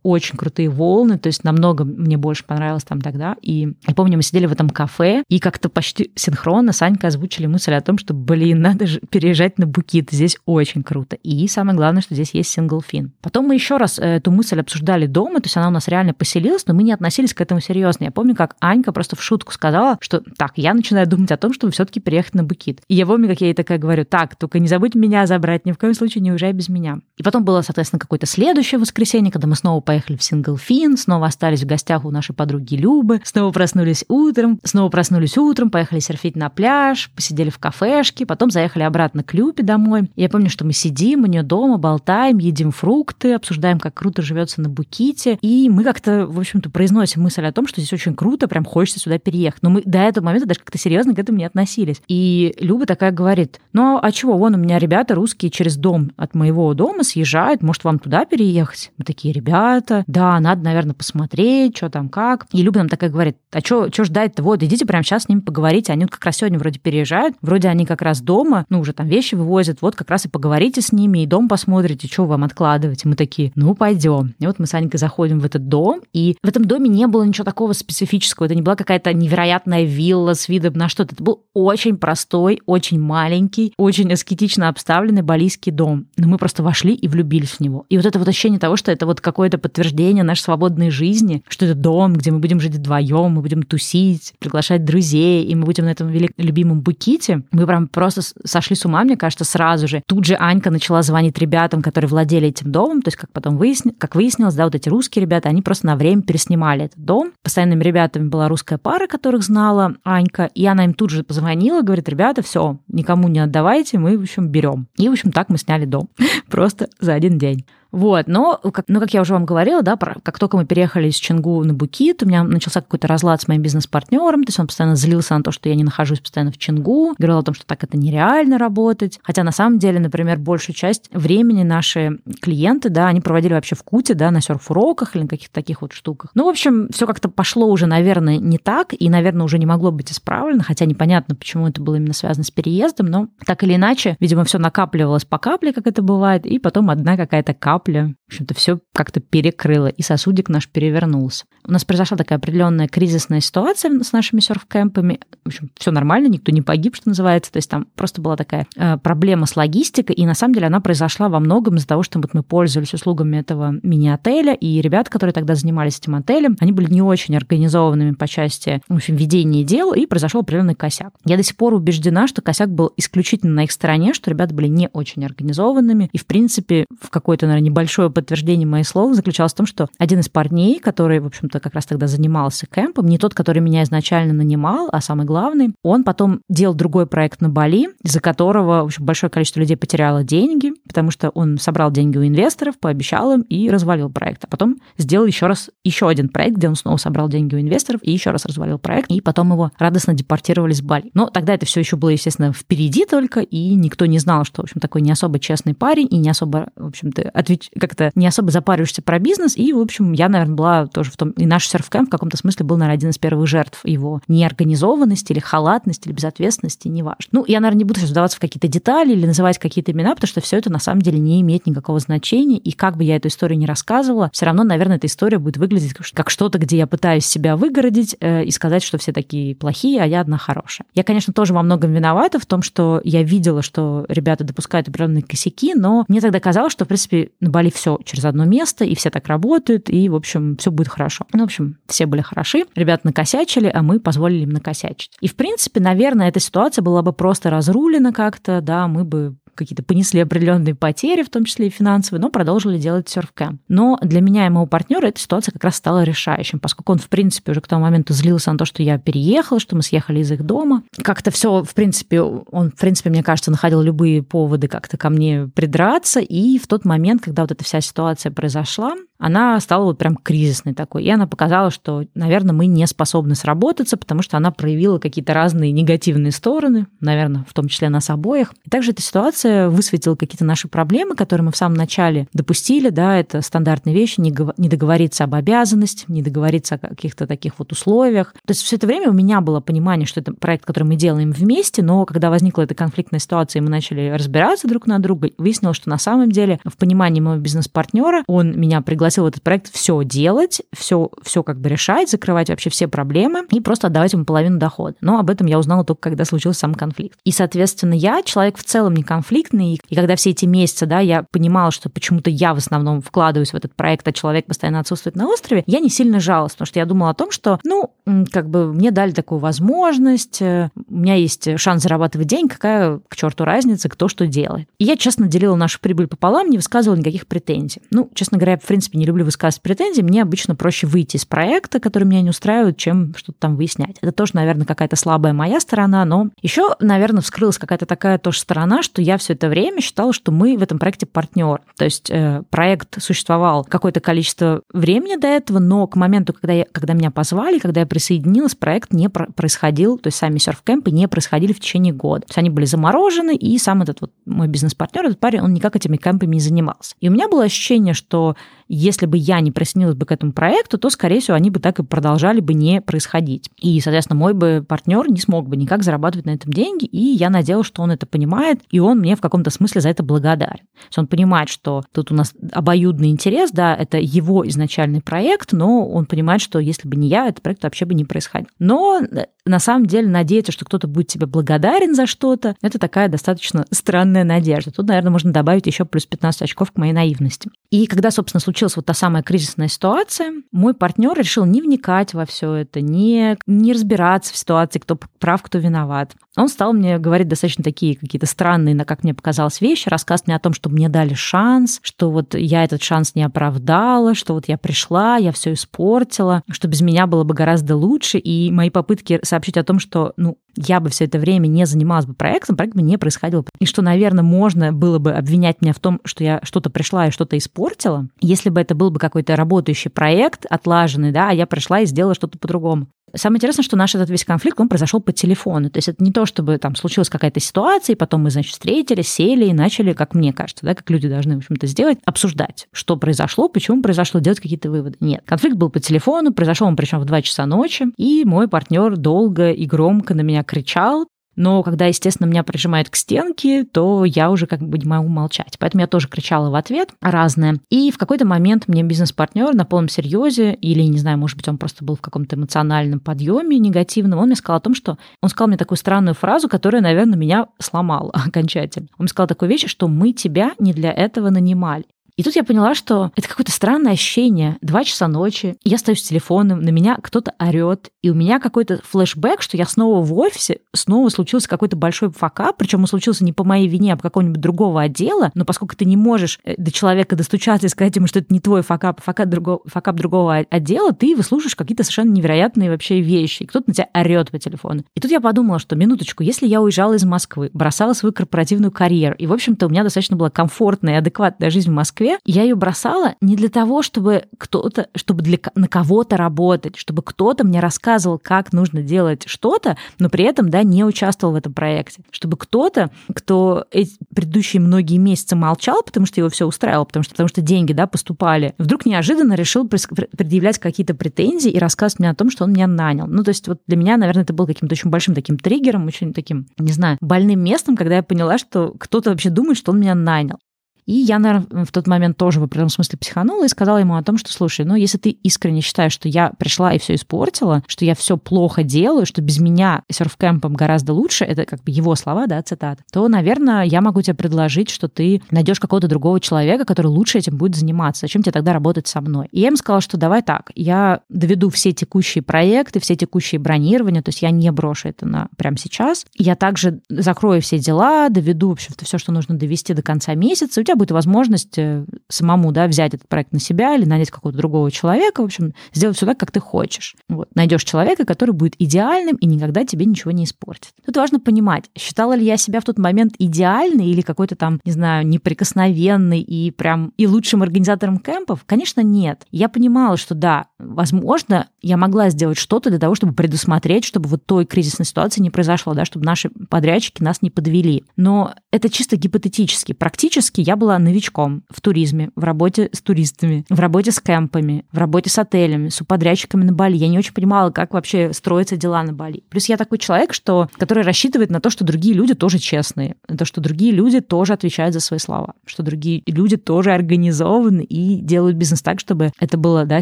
очень крутые волны, то есть намного мне больше понравилось там тогда. И я помню, мы сидели в этом кафе, и как-то почти синхронно Санька озвучили мысль о том, что, блин, надо же переезжать на Букит, здесь очень круто. И самое главное, что здесь есть синглфин. Потом мы еще раз э, эту мысль обсуждали дома, то есть она у нас реально поселилась, но мы не относились к этому серьезно. Я помню, как Анька просто в шутку сказала, что так, я начинаю думать о том, чтобы все-таки переехать на Букит. И я помню, как я ей такая говорю, так, только не забудь меня забрать, ни в коем случае не уезжай без меня. И потом было, соответственно, какое-то следующее воскресенье, когда мы снова поехали в Синглфин, снова остались в гостях у нашей подруги Любы, снова проснулись утром, снова проснулись утром, поехали серфить на пляж, посидели в кафешке, потом заехали обратно к Любе домой. Я помню, что мы сидим у нее дома, болтаем, едим фрукты, обсуждаем, как круто живется на Буките, и мы как-то, в общем-то, произносим мысль о том, что здесь очень круто, прям хочется сюда переехать. Но мы до этого момента даже как-то серьезно к этому не относились. И Люба такая говорит, ну а чего, вон у меня ребята русские через дом от моего дома съезжают, может вам туда переехать? Мы такие, ребята, да, надо, наверное, посмотреть, что там как. И Люба нам такая говорит, а что ждать-то? Вот, идите прямо сейчас с ними поговорите. Они вот как раз сегодня вроде переезжают, вроде они как раз дома, ну, уже там вещи вывозят, вот как раз и поговорите с ними, и дом посмотрите, что вам откладывать. И мы такие, ну, пойдем. И вот мы с Анькой заходим в этот дом, и в этом доме не было ничего такого специфического. Это не была какая-то невероятная вилла с видом на что-то. Это был очень простой, очень маленький, очень аскетично обставленный балийский дом. Но мы просто вошли и влюбились в него. И вот это вот ощущение того, что это вот какое-то подтверждение нашей свободной жизни, что это дом, где мы будем жить вдвоем, мы будем тусить, приглашать друзей, и мы будем на этом велик любимом буките. Мы прям просто сошли с ума, мне кажется, сразу же. Тут же Анька начала звонить ребятам, которые владели этим домом, то есть как потом выяснилось, как выяснилось, да, вот эти русские ребята, они просто на время переснимали этот дом. Постоянными ребятами была русская пара, которых знала Анька, и она им тут же позвонила, говорит, ребята, все, никому не отдавайте, мы, в общем, берем. И, в общем, так мы сняли дом. Просто за один день. Вот, но, как, ну, как я уже вам говорила, да, про, как только мы переехали из Чингу на Букит, у меня начался какой-то разлад с моим бизнес-партнером, то есть он постоянно злился на то, что я не нахожусь постоянно в Чингу, говорил о том, что так это нереально работать, хотя на самом деле, например, большую часть времени наши клиенты, да, они проводили вообще в Куте, да, на серф-уроках или на каких-то таких вот штуках. Ну, в общем, все как-то пошло уже, наверное, не так, и, наверное, уже не могло быть исправлено, хотя непонятно, почему это было именно связано с переездом, но так или иначе, видимо, все накапливалось по капле, как это бывает, и потом одна какая-то капля капля. В общем-то, все как-то перекрыло, и сосудик наш перевернулся. У нас произошла такая определенная кризисная ситуация с нашими серф-кэмпами. В общем, все нормально, никто не погиб, что называется. То есть там просто была такая э, проблема с логистикой, и на самом деле она произошла во многом из-за того, что вот мы пользовались услугами этого мини-отеля, и ребята, которые тогда занимались этим отелем, они были не очень организованными по части, в общем, ведения дел, и произошел определенный косяк. Я до сих пор убеждена, что косяк был исключительно на их стороне, что ребята были не очень организованными, и, в принципе, в какой-то, наверное, небольшое подтверждение моих слов заключалось в том, что один из парней, который, в общем-то, как раз тогда занимался кемпом, не тот, который меня изначально нанимал, а самый главный, он потом делал другой проект на Бали, из-за которого, в общем, большое количество людей потеряло деньги, потому что он собрал деньги у инвесторов, пообещал им и развалил проект. А потом сделал еще раз еще один проект, где он снова собрал деньги у инвесторов и еще раз развалил проект, и потом его радостно депортировали с Бали. Но тогда это все еще было, естественно, впереди только, и никто не знал, что, в общем, такой не особо честный парень и не особо, в общем-то, отвеч... как-то не особо запариваешься про бизнес. И, в общем, я, наверное, была тоже в том... И наш серфкэмп в каком-то смысле был, наверное, один из первых жертв его неорганизованности или халатности, или безответственности, неважно. Ну, я, наверное, не буду сейчас вдаваться в какие-то детали или называть какие-то имена, потому что все это на самом деле не имеет никакого значения. И как бы я эту историю не рассказывала, все равно, наверное, эта история будет выглядеть как что-то, где я пытаюсь себя выгородить э, и сказать, что все такие плохие, а я одна хорошая. Я, конечно, тоже во многом виновата в том, что я видела, что ребята допускают определенные косяки, но мне тогда казалось, что, в принципе, на Бали все через одно место, и все так работают, и, в общем, все будет хорошо. Ну, в общем, все были хороши, ребята накосячили, а мы позволили им накосячить. И, в принципе, наверное, эта ситуация была бы просто разрулена как-то, да, мы бы какие-то понесли определенные потери, в том числе и финансовые, но продолжили делать серфкэм. Но для меня и моего партнера эта ситуация как раз стала решающим, поскольку он, в принципе, уже к тому моменту злился на то, что я переехала, что мы съехали из их дома. Как-то все, в принципе, он, в принципе, мне кажется, находил любые поводы как-то ко мне придраться. И в тот момент, когда вот эта вся ситуация произошла, она стала вот прям кризисной такой. И она показала, что, наверное, мы не способны сработаться, потому что она проявила какие-то разные негативные стороны, наверное, в том числе нас обоих. И также эта ситуация высветила какие-то наши проблемы, которые мы в самом начале допустили, да, это стандартные вещи, не, не договориться об обязанности, не договориться о каких-то таких вот условиях. То есть все это время у меня было понимание, что это проект, который мы делаем вместе, но когда возникла эта конфликтная ситуация, и мы начали разбираться друг на друга, выяснилось, что на самом деле в понимании моего бизнес-партнера он меня пригласил пригласил в этот проект все делать, все, все как бы решать, закрывать вообще все проблемы и просто отдавать ему половину дохода. Но об этом я узнала только когда случился сам конфликт. И, соответственно, я человек в целом не конфликтный, и когда все эти месяцы, да, я понимала, что почему-то я в основном вкладываюсь в этот проект, а человек постоянно отсутствует на острове, я не сильно жалась, потому что я думала о том, что, ну, как бы мне дали такую возможность, э, у меня есть шанс зарабатывать деньги, какая к черту разница, кто что делает. И я, честно, делила нашу прибыль пополам, не высказывала никаких претензий. Ну, честно говоря, в принципе, не люблю высказывать претензии, мне обычно проще выйти из проекта, который меня не устраивает, чем что-то там выяснять. Это тоже, наверное, какая-то слабая моя сторона, но еще, наверное, вскрылась какая-то такая тоже сторона, что я все это время считала, что мы в этом проекте партнер. То есть э, проект существовал какое-то количество времени до этого, но к моменту, когда, я, когда меня позвали, когда я присоединилась, проект не происходил, то есть сами серф-кемпы не происходили в течение года. То есть они были заморожены, и сам этот вот мой бизнес-партнер, этот парень, он никак этими кемпами не занимался. И у меня было ощущение, что если бы я не присоединилась бы к этому проекту, то, скорее всего, они бы так и продолжали бы не происходить. И, соответственно, мой бы партнер не смог бы никак зарабатывать на этом деньги, и я надеялась, что он это понимает, и он мне в каком-то смысле за это благодарен. То есть он понимает, что тут у нас обоюдный интерес, да, это его изначальный проект, но он понимает, что если бы не я, этот проект вообще бы не происходил. Но э, на самом деле надеяться, что кто-то будет тебе благодарен за что-то, это такая достаточно странная надежда. Тут, наверное, можно добавить еще плюс 15 очков к моей наивности. И когда, собственно, случилась вот та самая кризисная ситуация, мой партнер решил не вникать во все это, не, не разбираться в ситуации, кто прав, кто виноват. Он стал мне говорить достаточно такие какие-то странные, на как мне показалось, вещи, рассказывать мне о том, что мне дали шанс, что вот я этот шанс не оправдала, что вот я пришла, я все испортила, что без меня было бы гораздо лучше, и мои попытки сообщить о том, что, ну, я бы все это время не занималась бы проектом, проект бы не происходил. И что, наверное, можно было бы обвинять меня в том, что я что-то пришла и что-то испортила, если бы это был бы какой-то работающий проект, отлаженный, да, а я пришла и сделала что-то по-другому. Самое интересное, что наш этот весь конфликт, он произошел по телефону. То есть это не то, чтобы там случилась какая-то ситуация, и потом мы, значит, встретились, сели и начали, как мне кажется, да, как люди должны, в общем-то, сделать, обсуждать, что произошло, почему произошло, делать какие-то выводы. Нет. Конфликт был по телефону, произошел он причем в 2 часа ночи, и мой партнер долго и громко на меня кричал, но когда, естественно, меня прижимают к стенке, то я уже как бы не могу молчать. Поэтому я тоже кричала в ответ разное. И в какой-то момент мне бизнес-партнер на полном серьезе, или, не знаю, может быть, он просто был в каком-то эмоциональном подъеме негативном, он мне сказал о том, что... Он сказал мне такую странную фразу, которая, наверное, меня сломала окончательно. Он мне сказал такую вещь, что мы тебя не для этого нанимали. И тут я поняла, что это какое-то странное ощущение. Два часа ночи, я стою с телефоном, на меня кто-то орет, и у меня какой-то флешбэк, что я снова в офисе, снова случился какой-то большой факап, причем он случился не по моей вине, а по какого-нибудь другого отдела, но поскольку ты не можешь э, до человека достучаться и сказать ему, что это не твой факап, а факап другого, факап другого отдела, ты выслушаешь какие-то совершенно невероятные вообще вещи, и кто-то на тебя орет по телефону. И тут я подумала, что минуточку, если я уезжала из Москвы, бросала свою корпоративную карьеру, и, в общем-то, у меня достаточно была комфортная и адекватная жизнь в Москве, Москве, я ее бросала не для того, чтобы кто-то, чтобы для, на кого-то работать, чтобы кто-то мне рассказывал, как нужно делать что-то, но при этом, да, не участвовал в этом проекте. Чтобы кто-то, кто эти предыдущие многие месяцы молчал, потому что его все устраивало, потому что, потому что деньги, да, поступали, вдруг неожиданно решил предъявлять какие-то претензии и рассказывать мне о том, что он меня нанял. Ну, то есть вот для меня, наверное, это был каким-то очень большим таким триггером, очень таким, не знаю, больным местом, когда я поняла, что кто-то вообще думает, что он меня нанял. И я, наверное, в тот момент тоже в определенном смысле психанула и сказала ему о том, что, слушай, ну, если ты искренне считаешь, что я пришла и все испортила, что я все плохо делаю, что без меня серфкэмпом гораздо лучше, это как бы его слова, да, цитат, то, наверное, я могу тебе предложить, что ты найдешь какого-то другого человека, который лучше этим будет заниматься. Зачем тебе тогда работать со мной? И я им сказала, что давай так, я доведу все текущие проекты, все текущие бронирования, то есть я не брошу это на прямо сейчас. Я также закрою все дела, доведу, в общем-то, все, что нужно довести до конца месяца. У тебя будет возможность э, самому, да, взять этот проект на себя или нанять какого-то другого человека, в общем, сделать все так, как ты хочешь. Вот. Найдешь человека, который будет идеальным и никогда тебе ничего не испортит. Тут важно понимать, считала ли я себя в тот момент идеальной или какой-то там, не знаю, неприкосновенной и прям и лучшим организатором кемпов? Конечно, нет. Я понимала, что да, возможно, я могла сделать что-то для того, чтобы предусмотреть, чтобы вот той кризисной ситуации не произошло, да, чтобы наши подрядчики нас не подвели. Но это чисто гипотетически. Практически я была новичком в туризме, в работе с туристами, в работе с кемпами, в работе с отелями, с подрядчиками на Бали. Я не очень понимала, как вообще строятся дела на Бали. Плюс я такой человек, что, который рассчитывает на то, что другие люди тоже честные, на то, что другие люди тоже отвечают за свои слова, что другие люди тоже организованы и делают бизнес так, чтобы это была да,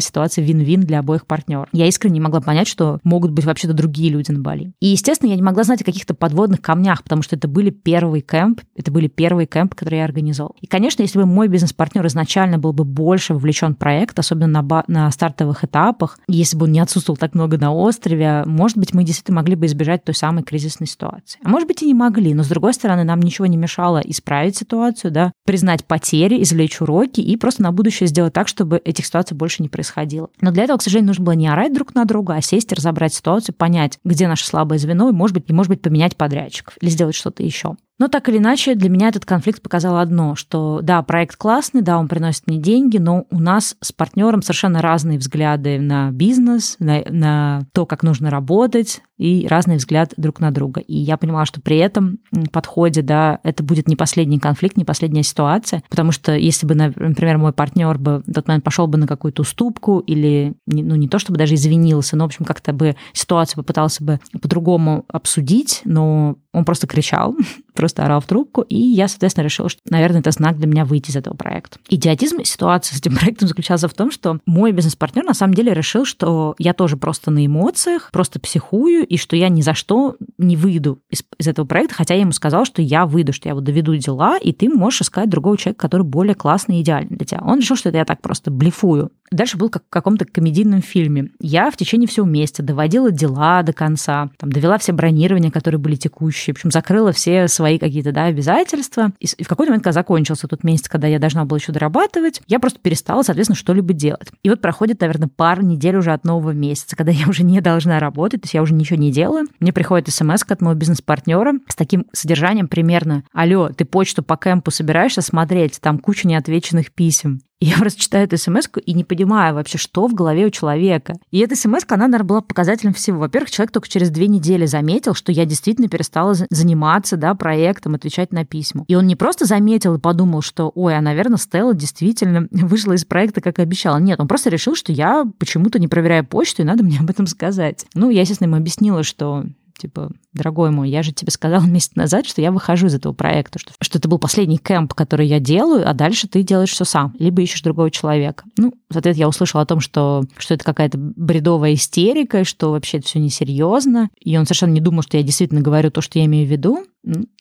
ситуация вин-вин для обоих партнеров. Я искренне не могла понять, что могут быть вообще-то другие люди на Бали. И, естественно, я не могла знать о каких-то подводных камнях, потому что это были первый кемп, это были первые кемпы, которые я организовал. И, конечно, если бы мой бизнес-партнер изначально был бы больше вовлечен в проект, особенно на, на стартовых этапах, если бы он не отсутствовал так много на острове, может быть, мы действительно могли бы избежать той самой кризисной ситуации. А может быть, и не могли, но, с другой стороны, нам ничего не мешало исправить ситуацию, да, признать потери, извлечь уроки и просто на будущее сделать так, чтобы этих ситуаций больше не происходило. Но для этого, к сожалению, нужно было не орать друг на друга, а сесть разобрать ситуацию, понять, где наше слабое звено, и, может быть, и, может быть, поменять подрядчиков или сделать что-то еще. Но так или иначе, для меня этот конфликт показал одно, что да, проект классный, да, он приносит мне деньги, но у нас с партнером совершенно разные взгляды на бизнес, на, на то, как нужно работать, и разный взгляд друг на друга. И я понимала, что при этом подходе, да, это будет не последний конфликт, не последняя ситуация, потому что если бы, например, мой партнер бы в тот момент пошел бы на какую-то уступку или, ну, не то чтобы даже извинился, но, в общем, как-то бы ситуацию попытался бы по-другому обсудить, но он просто кричал, просто орал в трубку, и я, соответственно, решила, что, наверное, это знак для меня выйти из этого проекта. Идиотизм ситуации с этим проектом заключался в том, что мой бизнес-партнер на самом деле решил, что я тоже просто на эмоциях, просто психую, и что я ни за что не выйду из, из этого проекта, хотя я ему сказала, что я выйду, что я вот доведу дела, и ты можешь искать другого человека, который более классный и идеальный для тебя. Он решил, что это я так просто блефую. Дальше был как в каком-то комедийном фильме. Я в течение всего месяца доводила дела до конца, там, довела все бронирования, которые были текущие, в общем, закрыла все свои какие-то да, обязательства. И в какой-то момент, когда закончился тот месяц, когда я должна была еще дорабатывать, я просто перестала, соответственно, что-либо делать. И вот проходит, наверное, пару недель уже от нового месяца, когда я уже не должна работать, то есть я уже ничего не делаю. Мне приходит смс от моего бизнес-партнера с таким содержанием примерно «Алло, ты почту по кемпу собираешься смотреть? Там куча неотвеченных писем». Я просто читаю эту смс и не понимаю вообще, что в голове у человека. И эта смс она, наверное, была показателем всего. Во-первых, человек только через две недели заметил, что я действительно перестала заниматься да, проектом, отвечать на письма. И он не просто заметил и подумал, что, ой, а, наверное, Стелла действительно вышла из проекта, как и обещала. Нет, он просто решил, что я почему-то не проверяю почту, и надо мне об этом сказать. Ну, я, естественно, ему объяснила, что типа, дорогой мой, я же тебе сказала месяц назад, что я выхожу из этого проекта, что, что это был последний кемп, который я делаю, а дальше ты делаешь все сам, либо ищешь другого человека. Ну, в ответ я услышала о том, что, что это какая-то бредовая истерика, что вообще это все несерьезно, и он совершенно не думал, что я действительно говорю то, что я имею в виду.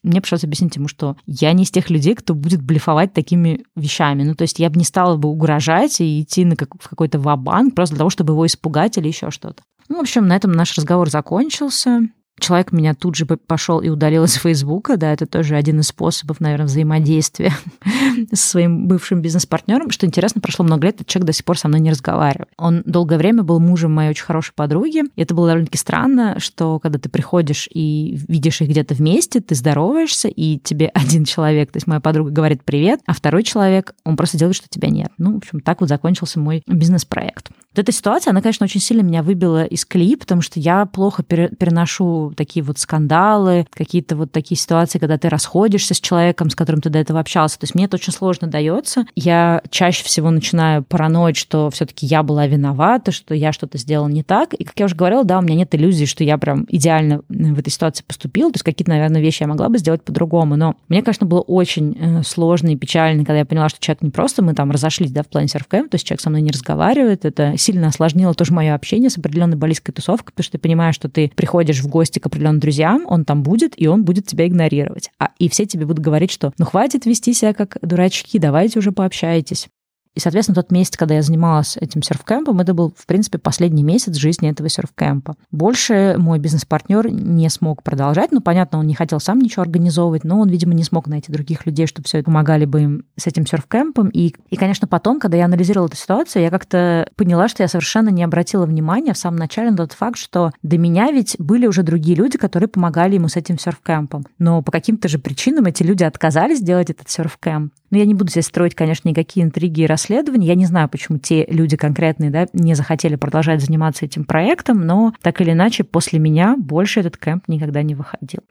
Мне пришлось объяснить ему, что я не из тех людей, кто будет блефовать такими вещами. Ну, то есть я бы не стала бы угрожать и идти на как, в какой-то вабанк просто для того, чтобы его испугать или еще что-то. Ну, в общем, на этом наш разговор закончился человек меня тут же пошел и удалил из Фейсбука, да, это тоже один из способов, наверное, взаимодействия с своим бывшим бизнес-партнером. Что интересно, прошло много лет, этот человек до сих пор со мной не разговаривает. Он долгое время был мужем моей очень хорошей подруги, и это было довольно-таки странно, что когда ты приходишь и видишь их где-то вместе, ты здороваешься, и тебе один человек, то есть моя подруга говорит привет, а второй человек, он просто делает, что тебя нет. Ну, в общем, так вот закончился мой бизнес-проект. Вот эта ситуация, она, конечно, очень сильно меня выбила из колеи, потому что я плохо переношу такие вот скандалы, какие-то вот такие ситуации, когда ты расходишься с человеком, с которым ты до этого общался. То есть мне это очень сложно дается. Я чаще всего начинаю параноить, что все-таки я была виновата, что я что-то сделала не так. И, как я уже говорила, да, у меня нет иллюзий, что я прям идеально в этой ситуации поступила. То есть какие-то, наверное, вещи я могла бы сделать по-другому. Но мне, конечно, было очень э, сложно и печально, когда я поняла, что человек не просто мы там разошлись, да, в плане серфкэм, то есть человек со мной не разговаривает. Это сильно осложнило тоже мое общение с определенной баллистской тусовкой, потому что ты понимаешь, что ты приходишь в гости к определенным друзьям, он там будет, и он будет тебя игнорировать. А, и все тебе будут говорить, что ну хватит вести себя как дурачки, давайте уже пообщайтесь. И, соответственно, тот месяц, когда я занималась этим серфкэмпом, это был, в принципе, последний месяц жизни этого серфкэмпа. Больше мой бизнес-партнер не смог продолжать. Ну, понятно, он не хотел сам ничего организовывать, но он, видимо, не смог найти других людей, чтобы все это помогали бы им с этим серфкэмпом. И, и, конечно, потом, когда я анализировала эту ситуацию, я как-то поняла, что я совершенно не обратила внимания в самом начале на тот факт, что до меня ведь были уже другие люди, которые помогали ему с этим серфкэмпом. Но по каким-то же причинам эти люди отказались делать этот серфкэмп. Но я не буду здесь строить, конечно, никакие интриги и расследования. Я не знаю, почему те люди конкретные да, не захотели продолжать заниматься этим проектом, но так или иначе после меня больше этот кемп никогда не выходил.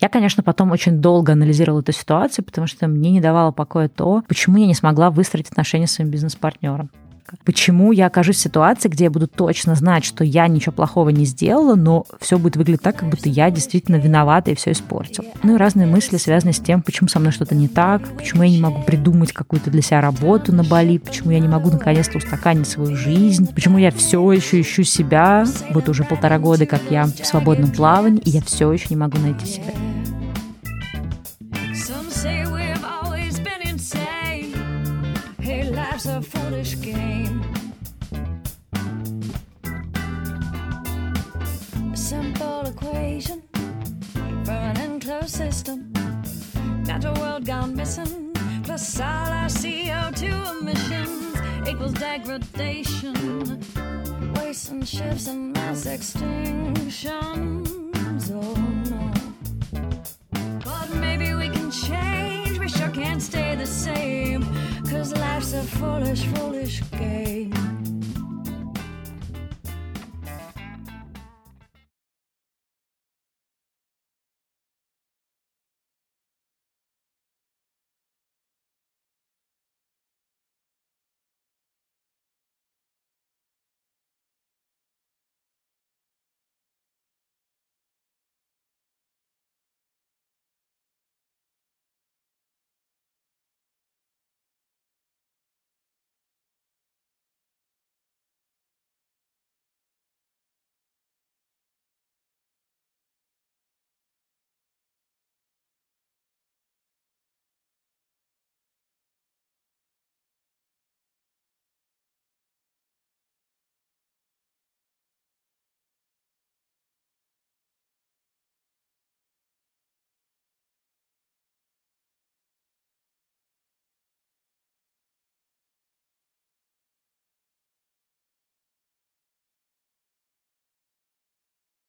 Я, конечно, потом очень долго анализировала эту ситуацию, потому что мне не давало покоя то, почему я не смогла выстроить отношения с своим бизнес-партнером. Почему я окажусь в ситуации, где я буду точно знать, что я ничего плохого не сделала, но все будет выглядеть так, как будто я действительно виновата и все испортила. Ну и разные мысли связаны с тем, почему со мной что-то не так, почему я не могу придумать какую-то для себя работу на Бали, почему я не могу наконец-то устаканить свою жизнь, почему я все еще ищу себя, вот уже полтора года, как я в свободном плавании, и я все еще не могу найти себя. A foolish game. A simple equation from an enclosed system. Natural world gone missing, plus all our CO2 emissions equals degradation. Waste and shifts and mass extinctions. Oh no. But maybe we can change, sure can't stay the same. Cause life's a foolish, foolish game.